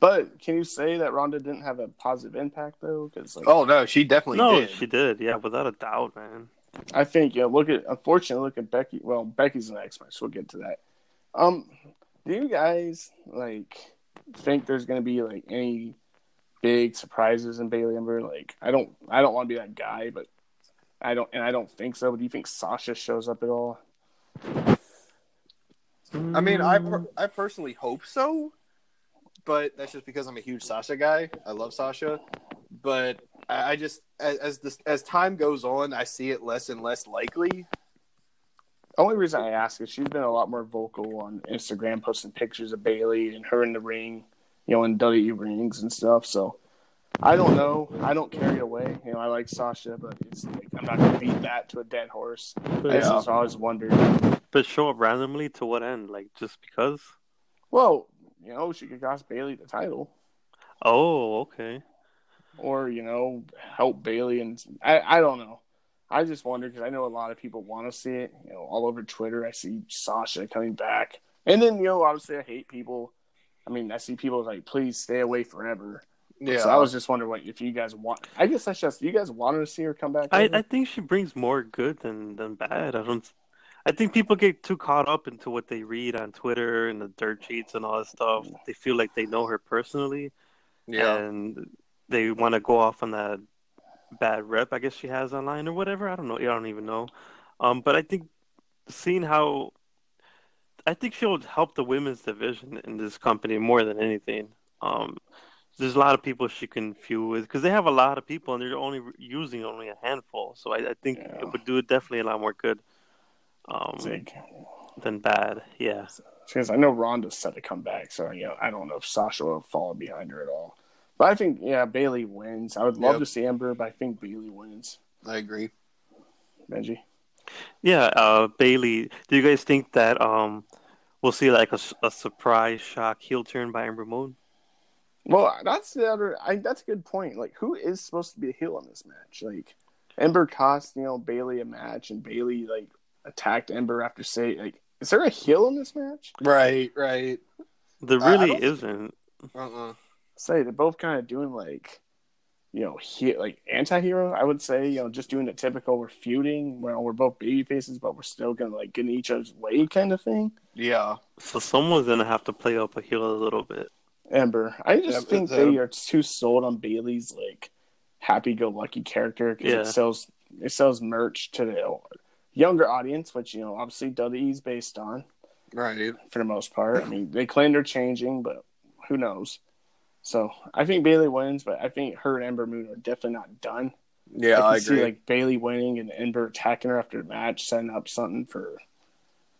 But can you say that Ronda didn't have a positive impact though? Because like, Oh no, she definitely no, did. she did. Yeah, without a doubt, man. I think you know, look at unfortunately look at Becky. Well, Becky's the next match. We'll get to that. Um, do you guys like think there's gonna be like any big surprises in Bayley Ember? Like, I don't, I don't want to be that guy, but I don't, and I don't think so. But do you think Sasha shows up at all? I mean, I per- I personally hope so, but that's just because I'm a huge Sasha guy. I love Sasha, but I I just as as this as time goes on, I see it less and less likely. Only reason I ask is she's been a lot more vocal on Instagram, posting pictures of Bayley and her in the ring, you know, in WWE rings and stuff. So I don't know. I don't carry away. You know, I like Sasha, but it's like I'm not gonna beat that to a dead horse. I But, just Yeah. always wondered. but show up randomly to what end? Like just because? Well, you know, she could cost Bayley the title, Oh, okay. Or you know, help Bayley, and I, I don't know. I just wonder because I know a lot of people want to see it. You know, all over Twitter, I see Sasha coming back, and then you know, obviously, I hate people. I mean, I see people like, please stay away forever. Yeah, So I was just wondering what if you guys want. I guess that's just you guys wanted to see her come back. I. I think she brings more good than than bad. I don't. I think people get too caught up into what they read on Twitter and the dirt sheets and all that stuff. Mm. They feel like they know her personally, yeah, and they want to go off on that bad rep I guess she has online or whatever. I don't know. I don't even know. Um, but I think seeing how I think she'll help the women's division in this company more than anything. Um, there's a lot of people she can feud with because they have a lot of people and they're only using only a handful. So I, I think Yeah. it would do definitely a lot more good um, than bad. Yeah. because I know Ronda's set to come back, so you know I don't know if Sasha will follow behind her at all. But I think yeah, Bayley wins. I would love Yep. to see Ember, but I think Bayley wins. I agree. Benji, Yeah, uh, Bayley. Do you guys think that um, we'll see like a, a surprise shock heel turn by Ember Moon? well that's the other. I, that's a good point. Like, who is supposed to be a heel in this match? Like, Ember cost you know Bayley a match, and Bayley like attacked Ember after say like, is there a heel in this match? Right, right. There I- I really don't- isn't. Uh-uh. Say they're both kind of doing like. You know, he, like anti-hero, I would say. You know, just doing the typical we're feuding. Well, we're both baby faces, but we're still gonna like get in each other's way kind of thing. Yeah, So someone's gonna have to play up a heel a little bit. Ember. I just Yeah, think they uh, are too sold on Bayley's like happy-go-lucky character because Yeah. it sells it sells merch to the younger audience, which you know obviously WWE's based on right. for the most part. I mean, they claim they're changing, but who knows? So I think Bayley wins, but I think her and Ember Moon are definitely not done. Yeah, I I, can see agree. like Bayley winning and Ember attacking her after the match, setting up something for.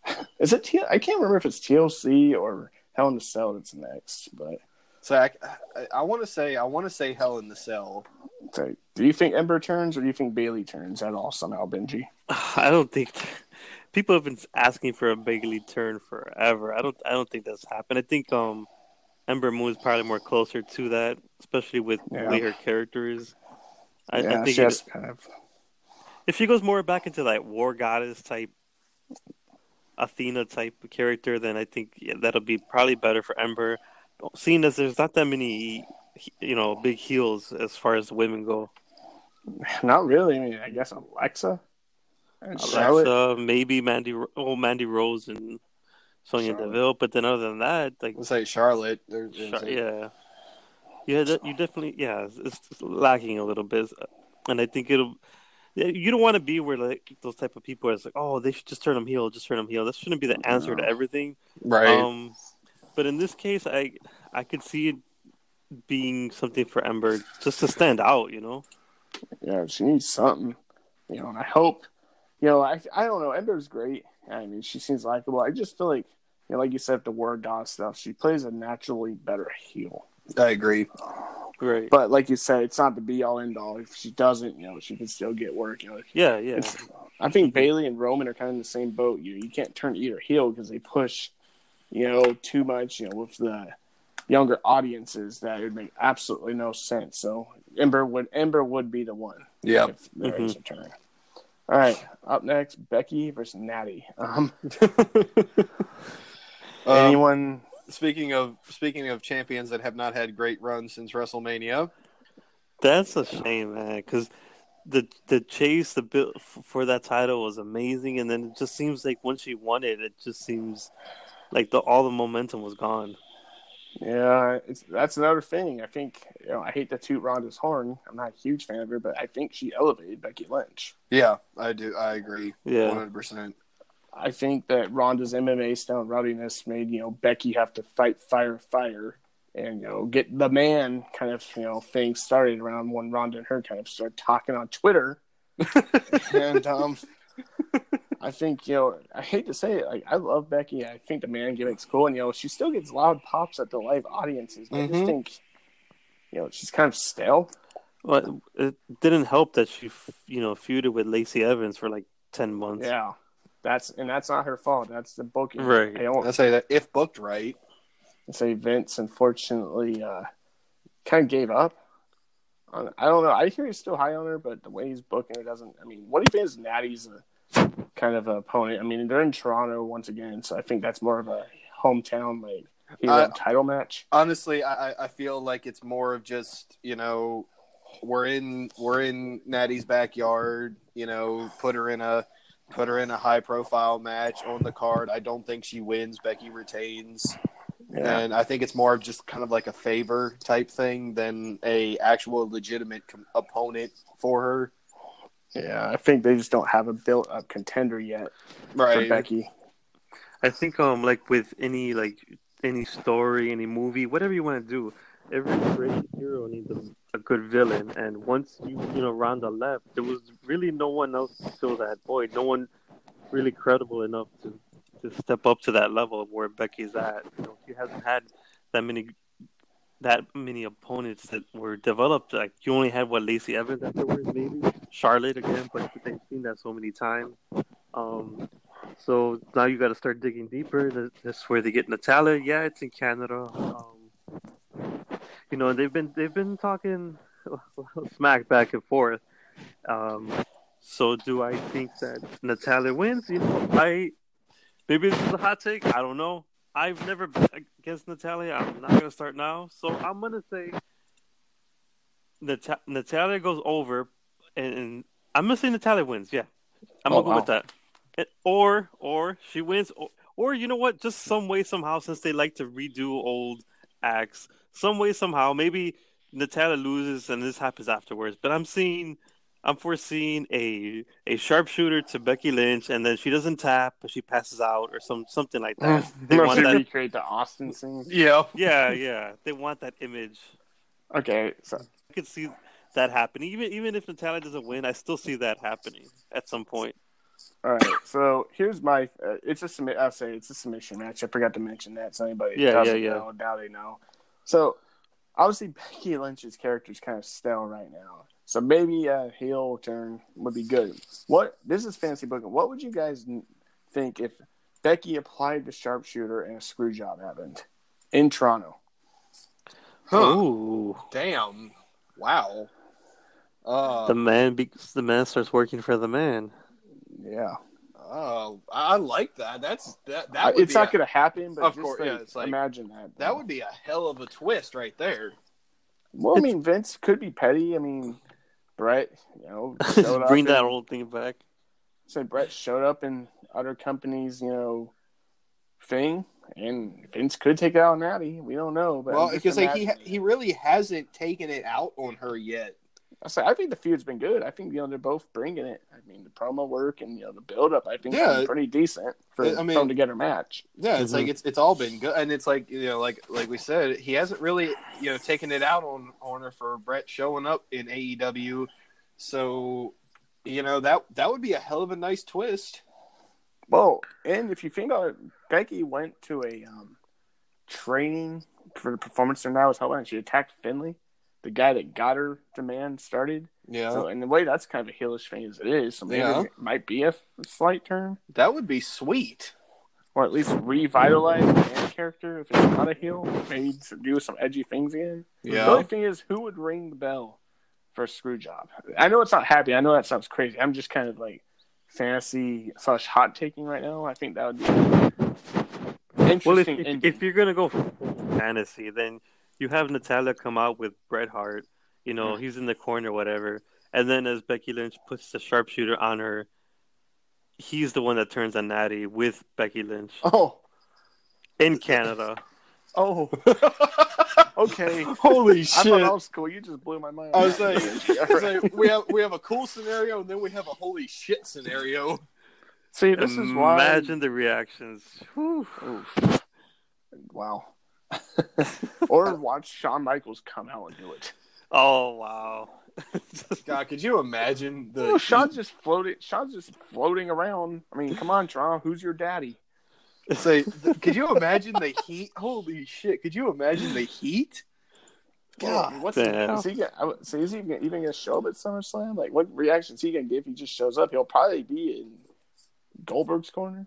Is it? T- I can't remember if it's TLC or Hell in the Cell that's next, but. so I, I, I want to say I want to say Hell in the Cell. So, do you think Ember turns or do you think Bayley turns at all somehow, Benji? I don't think people have been asking for a Bayley turn forever. I don't. I don't think that's happened. I think um, Ember Moon is probably more closer to that, especially with the way her character is. I, yeah, I think she it- kind of. if she goes more back into that war goddess type, Athena type character, then I think yeah, that'll be probably better for Ember. Seeing as there's not that many, you know, big heels as far as women go. Not really. I mean, I guess Alexa and Charlotte. Alexa, maybe Mandy, oh Mandy Rose and Sonya Charlotte. Deville, but then other than that, like Let's say Charlotte. Char- yeah, yeah, that, you definitely, yeah, it's, it's lacking a little bit, and I think it'll. You don't want to be where like those type of people are it's like, oh, they should just turn them heel, just turn them heel. That shouldn't be the answer to everything. Right. Um, but in this case, I I could see it being something for Ember just to stand out. You know. Yeah, she needs something. You know, and I hope. You know, I I don't know. Ember's great. I mean, she seems likable. I just feel like, know, like you said, the word dot stuff. She plays a naturally better heel. I agree. Right. But like you said, it's not the be all end all. If she doesn't, you know, she can still get work. You know, yeah, yeah. I think Bayley and Roman are kind of in the same boat. You you can't turn either heel because they push, you know, too much. You know, with the younger audiences, that would make absolutely no sense. So Ember would Ember would be the one. Yeah. if there Mhm. is a turn. All right, up next, Becky versus Natty. Um, Um, anyone? speaking of speaking of champions that have not had great runs since WrestleMania, That's a shame, man. Because the the chase, the build for that title was amazing, and then it just seems like once she won it, it just seems like the all the momentum was gone. Yeah, it's, that's another thing. I think you know I hate to toot Ronda's horn. I'm not a huge fan of her, but I think she elevated Becky Lynch. yeah, I do. I agree. Yeah. one hundred percent. I think that Ronda's MMA style and rowdiness made you know Becky have to fight fire fire and you know get the man kind of you know thing started around when Ronda and her kind of started talking on Twitter. and um, I think you know I hate to say it, like I love Becky. I think the man gimmick's cool, and you know she still gets loud pops at the live audiences. But I just Mhm. think you know she's kind of stale. But it didn't help that she, you know, feuded with Lacey Evans for like ten months. Yeah, that's and that's not her fault. That's the booking. Right. I don't I say that if booked right, say Vince unfortunately uh, kind of gave up. On, I don't know. I hear he's still high on her, but the way he's booking her doesn't. I mean, what do you think is Natty's a kind of a opponent? I mean, they're in Toronto once again, so I think that's more of a hometown like Uh, title match. honestly, I, I- I feel like it's more of just you know we're in we're in Natty's backyard. You know, put her in a put her in a high profile match on the card. I don't think she wins. Becky retains. Yeah, and I think it's more of just kind of like a favor type thing than a actual legitimate com- opponent for her. yeah. I think they just don't have a built up contender yet for Becky. I think um like with any like any story, any movie, whatever you want to do, every great hero needs a, a good villain. And once you you know Ronda left, there was really no one else to fill that void. No one really credible enough to to step up to that level of where Becky's at. You know, she hasn't had that many that many opponents that were developed. Like you only had what Lacey Evans afterwards, maybe Charlotte again, but they've seen that so many times. Um, so now you got to start digging deeper. That's where they get Natalya. Yeah, it's in Canada. Um, you know, they've been they've been talking smack back and forth. Um, so do I think that Natalya wins? You know, I maybe this is a hot take. I don't know. I've never bet against Natalya. I'm not gonna start now. So I'm gonna say Nat- Natalya goes over, and, and I'm gonna say Natalya wins. Yeah, I'm Oh, gonna go wow. with that. And- Or or she wins, or, or you know what? Just some way somehow, since they like to redo old acts, some way somehow, maybe Natalya loses and this happens afterwards. But I'm seeing, I'm foreseeing a a sharpshooter to Becky Lynch, and then she doesn't tap, but she passes out or some something like that. They want they that. recreate the Austin scene. Yeah. Yeah, yeah. They want that image. Okay, so I could see that happening. Even even if Natalya doesn't win, I still see that happening at some point. All right, so here's my. Uh, it's a submit. I'll say it's a submission match. I forgot to mention that. So anybody Yeah, doesn't yeah, yeah. know now they know. So obviously Becky Lynch's character is kind of stale right now. So maybe a heel turn would be good. What this is fancy booking. What would you guys think if Becky applied the sharpshooter and a screw job happened in Toronto? Huh. Ooh, Damn. Wow. Uh, the man be- the man starts working for the man. Yeah, oh, I I like that. That's that. Uh, That would it's be not going to happen. But Of just course, like, yeah, it's like- imagine that. that would be a hell of a twist right there. Well, I mean, Vince could be petty. I mean, Bret, you know, showed up Bring that and- old thing back. So Bret showed up in other companies, you know, thing, and Vince could take it out on Natty. We don't know, but well, because like he imagining. he really hasn't taken it out on her yet. I say I think the feud's been good. I think you know they're both bringing it. I mean the promo work and you know the build up. I think Yeah. yeah, pretty decent for I mean- a thrown together match. Yeah, it's Mhm. like it's it's all been good, and it's like you know, like like we said, he hasn't really you know taken it out on Horner for Bret showing up in AEW, so you know that that would be a hell of a nice twist. Well, and if you think about it, Becky went to a um, training for the performance center now was helping. and She attacked Finlay, the guy that got her demand started. Yeah, So in a way, that's kind of a heelish thing as it is. So maybe Yeah. it might be a slight turn, that would be sweet. or at least revitalize the man character if it's not a heel. Maybe to do some edgy things again. Yeah. The only thing is, who would ring the bell for a screw job? I know it's not happy. I know that sounds crazy. I'm just kind of like fantasy slash hot taking right now. I think that would be interesting. Well, if, ending. if you're gonna go fantasy, then you have Natalya come out with Bret Hart. You know, mm. he's in the corner, whatever. And then as Becky Lynch puts the sharpshooter on her, he's the one that turns on Natty with Becky Lynch oh in Canada. oh okay. Holy shit. I thought that was cool. You just blew my mind. I was like, I was like, we have we have a cool scenario, and then we have a holy shit scenario. See, this is why. Imagine the reactions. Whew. Wow. or watch Shawn Michaels come out and do it. Oh wow. God, could you imagine the Oh, Shawn's just floating. Shawn's just floating around. I mean, come on, Toronto. Who's your daddy? Say, th- could you imagine the heat? Holy shit! Could you imagine the heat? God, what's damn. is he? Gonna, I so is he gonna, even gonna show up at SummerSlam? Like, what reactions he gonna give? If he just shows up, he'll probably be in Goldberg's corner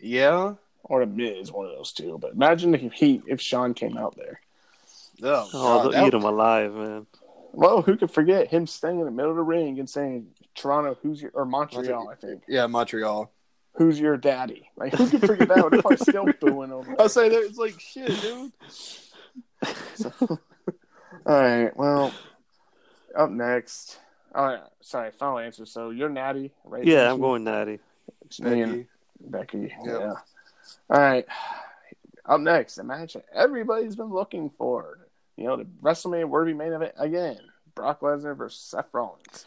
Yeah. Or the Miz, one of those two. But imagine if he, if Shawn came out there. Oh, Oh, they'll eat him alive, man. Well, who could forget him staying in the middle of the ring and saying, "Toronto, who's your or Montreal? I think yeah, Montreal. who's your daddy?" Like, who could forget that? They're probably still booing over. I say that it's like shit, dude. So, all right. Well, up next. Oh, yeah, sorry. Final answer. So you're Natty, right? Yeah, I'm going Natty. Me and Becky. Becky. Yep. Yeah. All right. Up next, a match that everybody's been looking for. You know, the WrestleMania worthy main event again. Brock Lesnar versus Seth Rollins.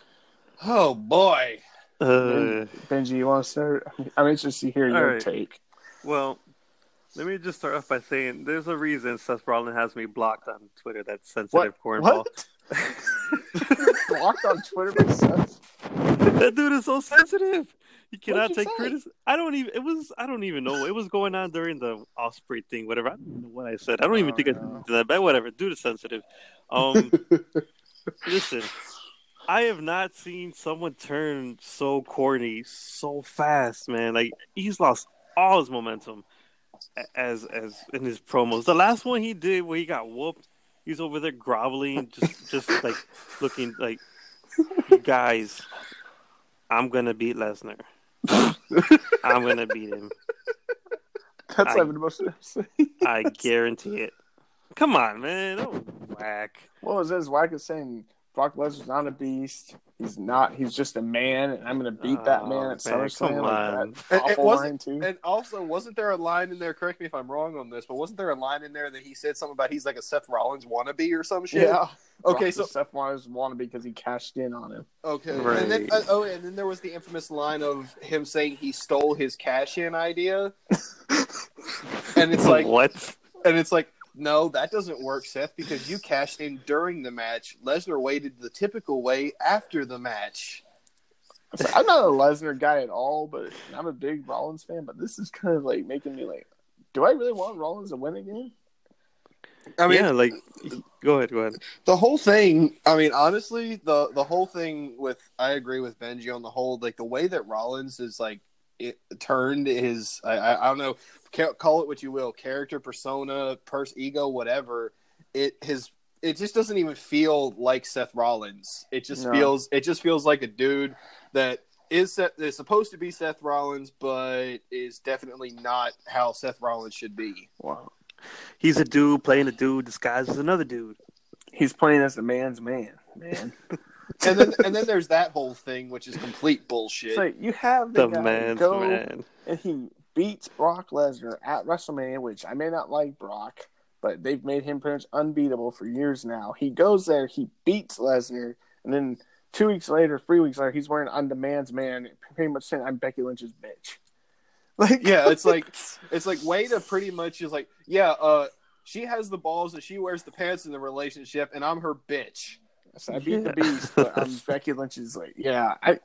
Oh boy. Uh, Benji, you want to start? I'm interested to hear your right. take. well, let me just start off by saying there's a reason Seth Rollins has me blocked on Twitter. That's sensitive cornball. What? Blocked on Twitter by Seth? that dude is so sensitive. He cannot you take say? criticism. I don't even. It was. I don't even know. It was going on during the Ospreay thing. Whatever. I don't know what I said. I don't even Oh, think no. I did that. But whatever. Dude is sensitive. Um, listen. I have not seen someone turn so corny so fast, man. Like he's lost all his momentum as as in his promos. The last one he did where he got whooped, he's over there groveling, just just like looking like guys. I'm gonna beat Lesnar. I'm gonna beat him. That's I- the most. I guarantee it. Come on, man. Don't whack. What was this? Wack is saying Brock Lesnar's not a beast. He's not. He's just a man, and I'm going to beat that Oh, man at man, SummerSlam. come Like on. that It- it wasn't- line too. And also, wasn't there a line in there? Correct me if I'm wrong on this, but wasn't there a line in there that he said something about he's like a Seth Rollins wannabe or some shit? yeah. Okay, Brock so Seth Rollins wannabe because he cashed in on him. okay, and then uh, oh, and then there was the infamous line of him saying he stole his cash-in idea, and it's like, what? and it's like, no, that doesn't work, Seth, because you cashed in during the match. Lesnar waited the typical way after the match. I'm not a Lesnar guy at all, but I'm a big Rollins fan. But this is kind of like making me like, do I really want Rollins to win again? I mean, yeah, like, go ahead, go ahead. the whole thing i mean honestly the the whole thing with i agree with benji on the whole like the way that rollins is like it turned his i i, I don't know ca- call it what you will character persona purse ego whatever it his it just doesn't even feel like seth rollins it just No. feels it just feels like a dude that is Seth, is supposed to be Seth Rollins, but is definitely not how Seth Rollins should be. Wow. He's a dude playing a dude disguised as another dude. He's playing as a man's man, man. And then and then there's that whole thing, which is complete bullshit. It's like you have the, The guy go man. and he beats Brock Lesnar at WrestleMania, which I may not like Brock, but they've made him pretty much unbeatable for years now. He goes there, he beats Lesnar, and then two weeks later, three weeks later, he's wearing on demand's man, pretty much saying, "I'm Becky Lynch's bitch." Like, Yeah, it's like it's like way to pretty much is like, yeah, uh, she has the balls and she wears the pants in the relationship, and I'm her bitch. So I beat the beast, but um, Becky Lynch is like, yeah. I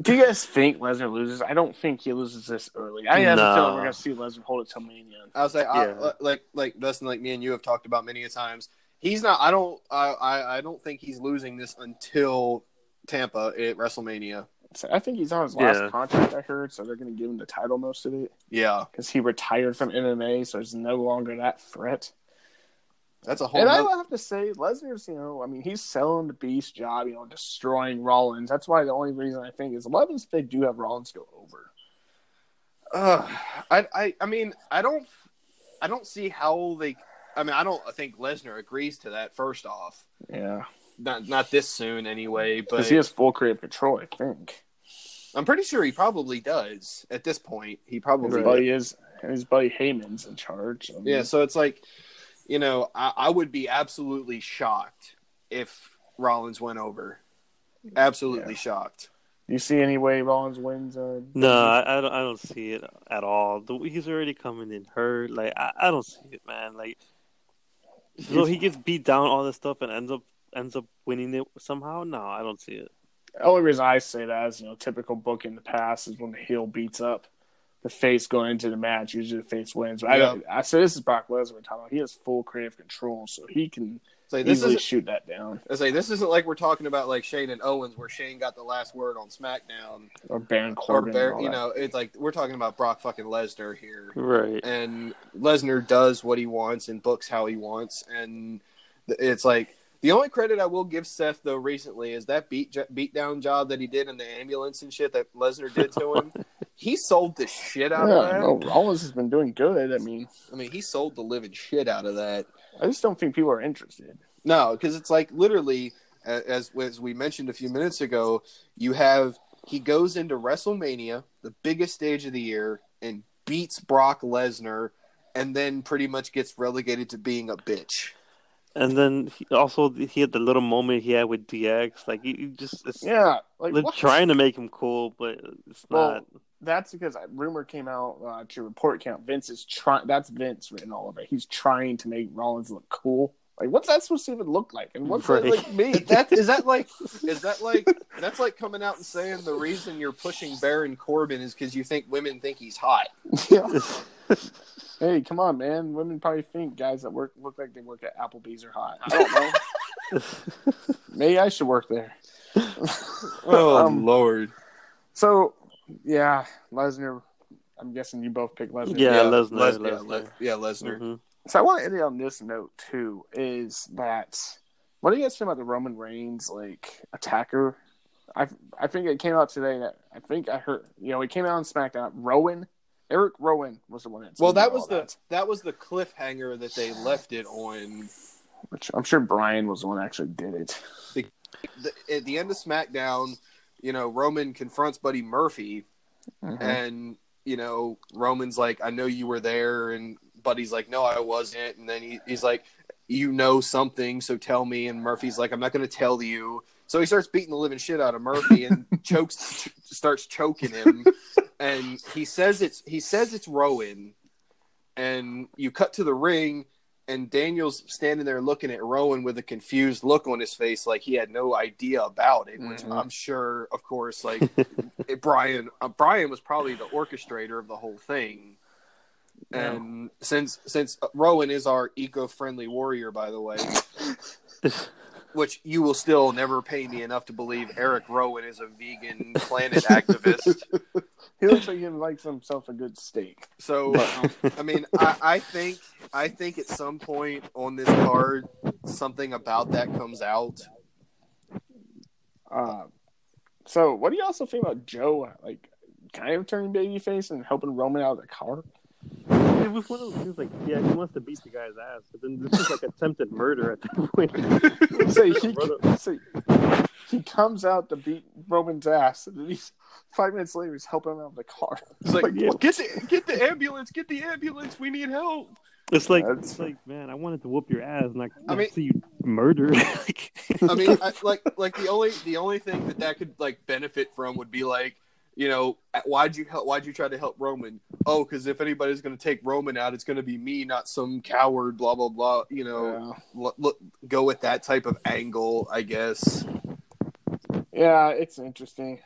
do you guys think Lesnar loses? I don't think he loses this early. I have a No. feeling we're gonna see Lesnar hold it till Mania. I was like, I, like, like Dustin, like me and you have talked about many a times. He's not. I don't. I, I, I don't think he's losing this until Tampa at WrestleMania. So I think he's on his last Yeah. contract. I heard, so they're gonna give him the title most of it Yeah, because he retired from MMA, so there's no longer that threat. That's a whole. And I nother- will have to say, Lesnar's, you know, I mean, he's selling the beast job, you know, destroying Rollins. That's why the only reason I think is if they do have Rollins go over? Uh, I, I, I mean, I don't, I don't see how they. I mean, I don't think Lesnar agrees to that. First off, Yeah, not not this soon anyway. But he has full creative control. I think I'm pretty sure he probably does at this point. He his probably buddy is his buddy Heyman's in charge. I mean, Yeah, so it's like, you know, I, I would be absolutely shocked if Rollins went over. Absolutely Yeah. shocked. Do you see any way Rollins wins? Uh, No, I, I don't. I don't see it at all. The, he's already coming in hurt. Like I, I don't see it, man. Like so he gets beat down all this stuff and ends up ends up winning it somehow. No, I don't see it. The only reason I say that is, you know, typical book in the past is when the heel beats up the face going into the match. Usually the face wins. But I, don't, I say this is Brock Lesnar we're talking about. He has full creative control, so he can So this easily shoot that down. I say this isn't like we're talking about like Shane and Owens, where Shane got the last word on SmackDown, Or Baron or Corbin. Bear, and all you that. know, it's like we're talking about Brock fucking Lesnar here, Right. and Lesnar does what he wants and books how he wants, and it's like the only credit I will give Seth though recently is that beat beat down job that he did in the ambulance and shit that Lesnar did to him. he sold the shit out of Yeah, that. no, Rollins has been doing good. I mean, I mean, he sold the living shit out of that. I just don't think people are interested. No, because it's like literally, as as we mentioned a few minutes ago, you have he goes into WrestleMania, the biggest stage of the year, and beats Brock Lesnar, and then pretty much gets relegated to being a bitch. And then he also he had the little moment he had with DX. Like he, he just it's, Yeah, like they're what? trying to make him cool, but it's Well, not. That's because a rumor came out uh, to report count. Vince is trying. That's Vince written all over. it. He's trying to make Rollins look cool. Like, what's that supposed to even look like? And what's Right. that like me? That is that like is that like that's like coming out and saying the reason you're pushing Baron Corbin is because you think women think he's hot. Yeah. Hey, come on, man. Women probably think guys that work look like they work at Applebee's are hot. I don't know. Maybe I should work there. Oh Um, lord! So, yeah, Lesnar. I'm guessing you both pick Lesnar. Yeah, Lesnar, Les- yeah, Lesnar. Yeah, Lesnar. Mhm. So I want to end it on this note too. Is that what do you guys think about the Roman Reigns like attacker? I I think it came out today that I think I heard you know it came out on SmackDown. Rowan, Eric Rowan was the one that. Well, that was the that was the cliffhanger that they left it on. which I'm sure Bryan was the one that actually did it. The, at the end of SmackDown, you know, Roman confronts Buddy Murphy, Mhm. and you know, Roman's like, "I know you were there," and Buddy's like, "No, I wasn't." And then he, he's like, "You know something, so tell me." And Murphy's like, "I'm not going to tell you." So he starts beating the living shit out of Murphy and chokes, ch- starts choking him, and he says it's he says it's Rowan, and you cut to the ring. And Daniel's standing there looking at Rowan with a confused look on his face, like he had no idea about it. Which Mhm. I'm sure, of course, like it- Bryan uh, Bryan was probably the orchestrator of the whole thing. Yeah. And since since Rowan is our eco-friendly warrior, by the way, which you will still never pay me enough to believe Eric Rowan is a vegan planet activist. He looks like he likes himself a good steak. So I mean, I, I think I think at some point on this card, something about that comes out. Uh, so what do you also think about Joe like kind of turning babyface and helping Roman out of the car? It was one of those things like, yeah, he wants to beat the guy's ass, but then this is like attempted murder at that point. so he, so he comes out to beat Roman's ass, and then he's five minutes later he's helping him out of the car. It's like, Like, yeah. get the get the ambulance, get the ambulance, we need help. It's like That's- it's like man, I wanted to whoop your ass, and I, I mean- see you murder. I mean, I, like like the only the only thing that that could like benefit from would be like, you know, why'd you help? Why'd you try to help Roman? Oh, because if anybody's going to take Roman out, it's going to be me, not some coward. Blah blah blah. You know, Yeah. l- look, go with that type of angle, I guess. Yeah, it's interesting.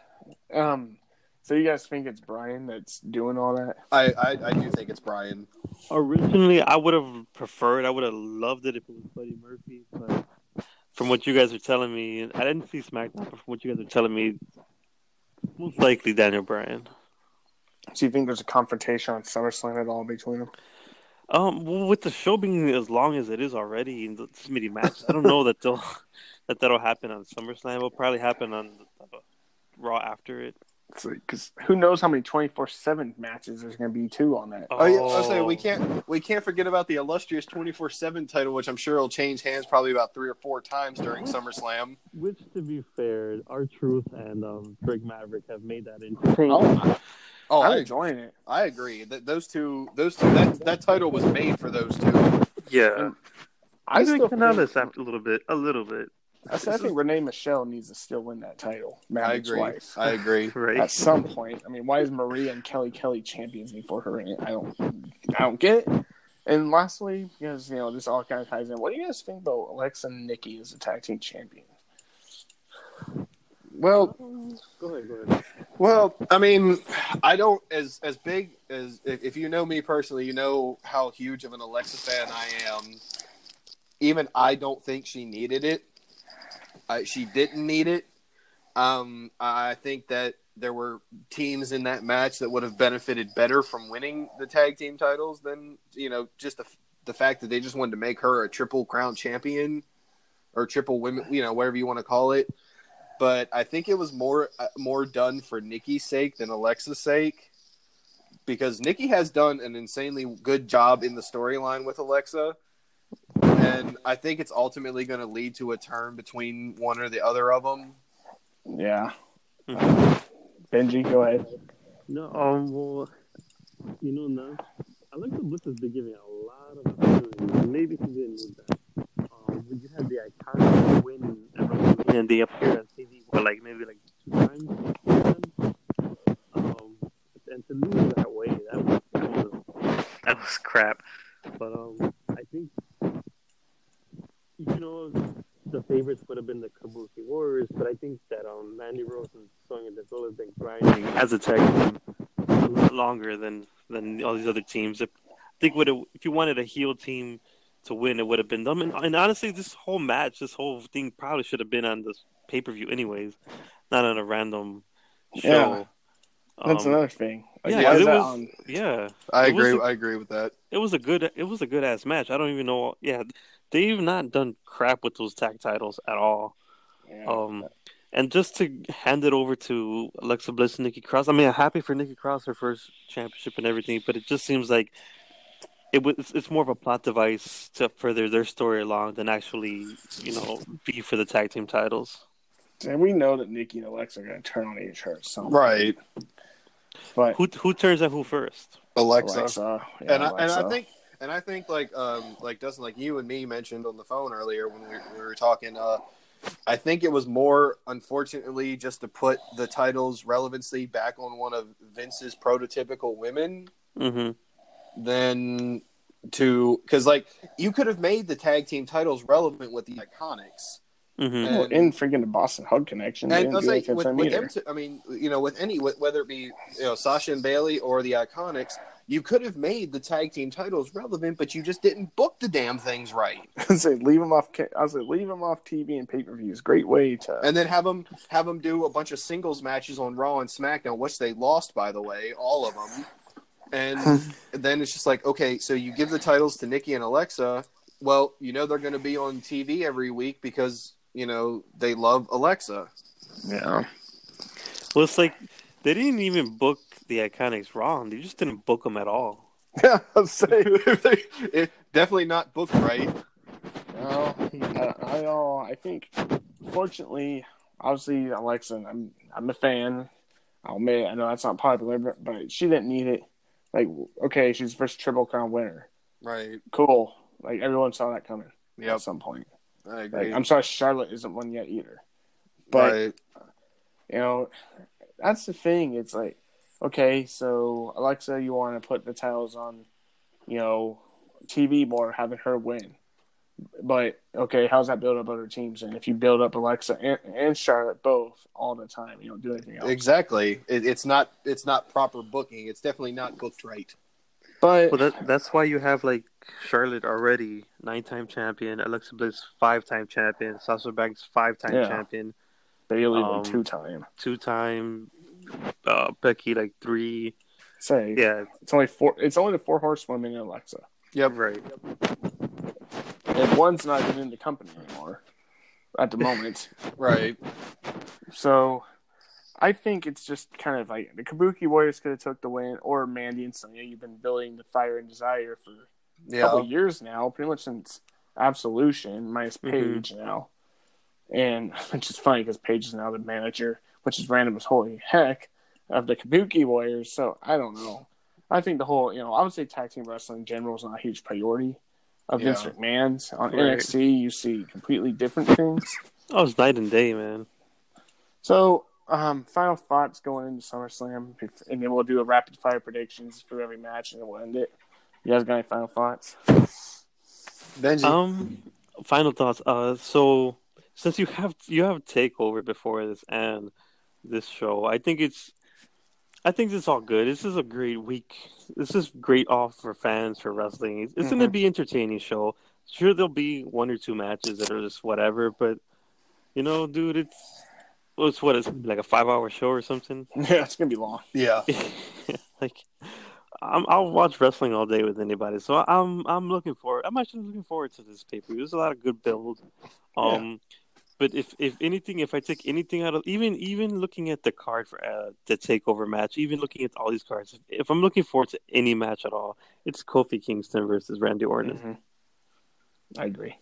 Um, so you guys think it's Bryan that's doing all that? I I, I do think it's Bryan. originally, I would have preferred. I would have loved it if it was Buddy Murphy, but from what you guys are telling me, I didn't see SmackDown. But from what you guys are telling me, most likely Daniel Bryan. Do you think there's a confrontation on SummerSlam at all between them? Um, well, with the show being as long as it is already, and this many matches, I don't know that they'll that that'll happen on SummerSlam. It'll probably happen on uh, Raw after it. Because who knows how many 24 7 matches there's going to be, too, on that. Oh, yeah, I was saying we can't we can't forget about the illustrious twenty four seven title, which I'm sure will change hands probably about three or four times during SummerSlam. Which, to be fair, R-Truth and um, Drake Maverick have made that entertaining. Oh, Oh, I'm I, enjoying it. I agree. That those two, those two, that that title was made for those two. yeah, I I still think think, Canales after a little bit, a little bit, I, said, I think Renee Michelle needs to still win that title. I agree. wife. I agree. right? At some point, I mean, why is Maria and Kelly Kelly champions before her? I don't, I don't get it. And lastly, because you know this all kind of ties in. What do you guys think about Alexa and Nikki as the tag team champions? Well, Go ahead, go ahead. well, I mean, I don't as as big as if, if you know me personally, you know how huge of an Alexa fan I am. Even I don't think she needed it. She didn't need it. Um, I think that there were teams in that match that would have benefited better from winning the tag team titles than you know just the the fact that they just wanted to make her a triple crown champion or triple women, you know, whatever you want to call it. But I think it was more uh, more done for Nikki's sake than Alexa's sake because Nikki has done an insanely good job in the storyline with Alexa. And I think it's ultimately going to lead to a turn between one or the other of them. Yeah, Mhm. Benji, go ahead. No, um, well, you know, now Alexa Bliss has been giving a lot of opportunities. Maybe she didn't need that. Um, when you had the iconic win at WrestleMania and they appeared on TV for like maybe like two times. Um, and to lose that way, that was that was, that was crap. But um, I think you know the favorites would have been the Kabuki Warriors, but I think that um Mandy Rose and Sonya Deville have been grinding as a tag team longer than than all these other teams. If, I think would if you wanted a heel team to win, it would have been them. And, and honestly, this whole match, this whole thing probably should have been on this pay per view, anyways, not on a random show. That's Um, another thing. Like, yeah, why is it was- on? Yeah, I It was agree. a- I agree with that. it was a good it was a good ass match. I don't even know. Yeah, they've not done crap with those tag titles at all. Yeah. Um, and just to hand it over to Alexa Bliss and Nikki Cross. I mean, I'm happy for Nikki Cross her first championship and everything, but it just seems like it was it's more of a plot device to further their story along than actually you know be for the tag team titles. and we know that Nikki and Alexa are going to turn on each other. So, Right. but Who who turns on who first? Alexa. Alexa, yeah, and I, and I think and I think like um like Dustin like you and me mentioned on the phone earlier when we, we were talking uh I think it was more unfortunately just to put the titles relevancy back on one of Vince's prototypical women hmm than to because like you could have made the tag team titles relevant with the iconics hmm Well, in freaking the Boss 'n' Hug connection, and I was like, with, with either. them, two, I mean, you know, with any, with, whether it be you know Sasha and Bayley or the Iconics, you could have made the tag team titles relevant, but you just didn't book the damn things right, I say leave them off. I was like, leave them off TV and pay per views. Great way to. and then have them have them do a bunch of singles matches on Raw and SmackDown, which they lost, by the way, all of them. And then it's just like, okay, so you give the titles to Nikki and Alexa. Well, you know they're going to be on TV every week because you know they love Alexa. yeah. Well, it's like they didn't even book the Iconics wrong. They just didn't book them at all. Yeah, I'll say. It- definitely not booked right. No, I, I, uh, I think, fortunately, obviously, Alexa, I'm, I'm a fan. I'll admit, I know that's not popular, but, but she didn't need it. Like, okay, she's the first Triple Crown winner. Right. Cool. Like everyone saw that coming Yep. at some point. I agree. Like, I'm sorry, Charlotte isn't one yet either. But right. you know, that's the thing. It's like, okay, so Alexa, you want to put the titles on, you know, TV more, having her win. But okay, how's that build up other teams? And if you build up Alexa and, and Charlotte both all the time, you don't do anything else. Exactly. It, it's not. It's not proper booking. It's definitely not booked right. But Well, that that's why you have like Charlotte already nine-time champion, Alexa Bliss five-time champion, Sasha Banks five-time Yeah. champion, Bayley um, two time. two-time uh, Becky like three. Say, Yeah, it's only four. It's only the four horsewomen and Alexa, Yep. right. and one's not even in the company anymore at the moment. Right. So I think it's just kind of like the Kabuki Warriors could have took the win, or Mandy and Sonya. You've been building the fire and desire for a Yeah. couple of years now, pretty much since Absolution, minus Mhm. Now. And which is funny because Paige is now the manager, which is random as holy heck, of the Kabuki Warriors. So I don't know. I think the whole, you know, I would say tag team wrestling in general is not a huge priority of Vince Yeah. McMahon's. On Right. NXT, you see completely different things. Oh, it's night and day, man. So, um, final thoughts going into SummerSlam, and then we'll do a rapid fire predictions for every match, and then we'll end it. You guys got any final thoughts? Benji. Um, final thoughts. Uh, so since you have you have takeover before this and this show, I think it's, I think this is all good. This is a great week. This is great off for fans for wrestling. It's, it's going to be entertaining show. Sure, there'll be one or two matches that are just whatever, but you know, dude, it's well, it's what it's like a five hour show or something. Yeah, it's gonna be long. yeah. like I'm, I'll watch wrestling all day with anybody, so I'm I'm looking forward. I'm actually looking forward to this paper. There's a lot of good build. Um, but if if anything, if I take anything out of even even looking at the card for uh, the takeover match, even looking at all these cards, if I'm looking forward to any match at all, it's Kofi Kingston versus Randy Orton. Mhm. I agree.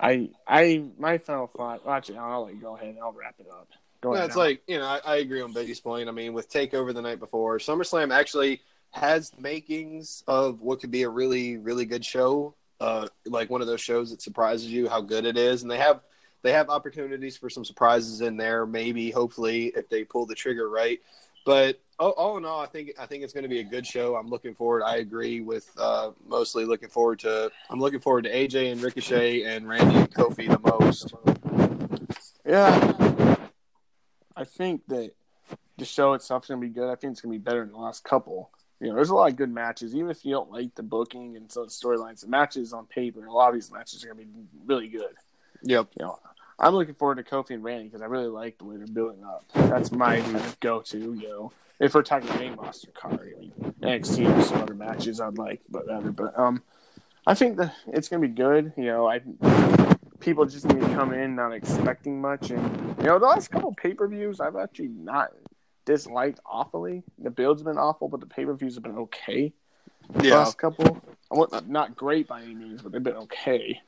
I I my final thought. Actually, I'll let you go ahead. and I'll wrap it up. Go it's like you know, I, I agree on Benji's point. I mean, with Takeover the night before, SummerSlam actually has makings of what could be a really, really good show. Uh, like one of those shows that surprises you how good it is, and they have they have opportunities for some surprises in there. Maybe, hopefully, if they pull the trigger right. But all, all in all, I think I think it's going to be a good show. I'm looking forward. I agree with uh, mostly looking forward to. I'm looking forward to AJ and Ricochet and Randy and Kofi the most. Yeah. I think that the show itself is going to be good. I think it's going to be better than the last couple. You know, there's a lot of good matches. Even if you don't like the booking and some the storylines, the matches on paper, a lot of these matches are going to be really good. Yep. You know, I'm looking forward to Kofi and Randy because I really like the way they're building up. That's my kind of go-to. You know, if we're talking main roster card, mean, NXT there's some other matches I'd like, but whatever. But um, I think that it's going to be good. You know, I people just need to come in not expecting much, and you know, the last couple pay-per-views I've actually not disliked awfully. The build's been awful, but the pay-per-views have been okay. The Yeah. last couple, I want not great by any means, but they've been okay.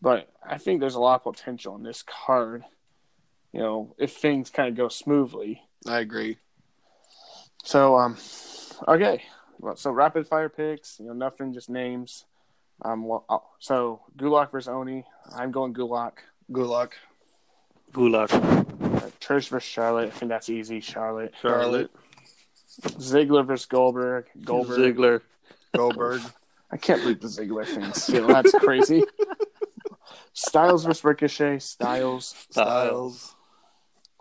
But I think there's a lot of potential in this card. You know, if things kind of go smoothly. I agree. So, um, okay. Well, so rapid fire picks. You know, nothing, just names. Um, well, oh, so Gulak versus Oni. I'm going Gulak. Gulak. Gulak, Uh, Trish versus Charlotte. I think that's easy. Charlotte. Charlotte, Ziggler versus Goldberg. Goldberg. Ziggler. Goldberg. I can't believe the Ziggler thing. Still, that's crazy. Styles versus Ricochet. Styles. Styles.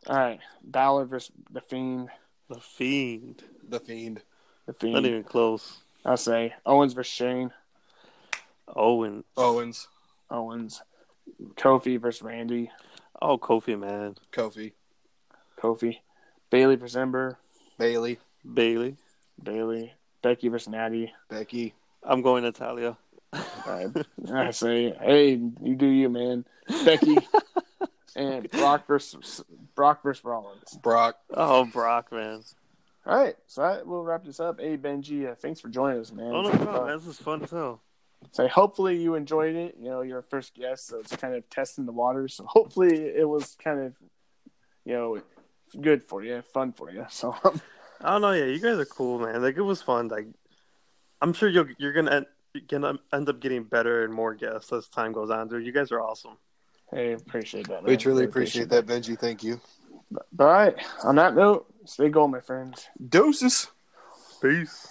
All right. Balor versus the Fiend. The Fiend. The Fiend. The Fiend. Not Fiend. even close. I'll say Owens versus Shane. Owen. Owens. Owens. Kofi versus Randy. Oh, Kofi, man. Kofi. Kofi. Bayley versus Ember. Bayley. Bayley. Bayley. Becky versus Natty. Becky. I'm going Natalya. I, I say, hey, you do you, man. Becky. and Brock versus Brock versus Rollins. Brock. Oh, Brock, man. All right, so that, we'll wrap this up. Hey, Benji, uh, thanks for joining us, man. Oh, no It's problem. This is fun as hell. So hopefully you enjoyed it. You know, you're a first guest, so it's kind of testing the waters. So hopefully it was kind of, you know, good for you, fun for you. So um, I don't know. Yeah, you guys are cool, man. Like it was fun. Like I'm sure you're you're gonna gonna end up getting better and more guests as time goes on. Dude, you guys are awesome. Hey, appreciate that. We truly Really appreciate that, Benji. Thank you. But, all right, on that note, stay gold, my friends. Doses. Peace.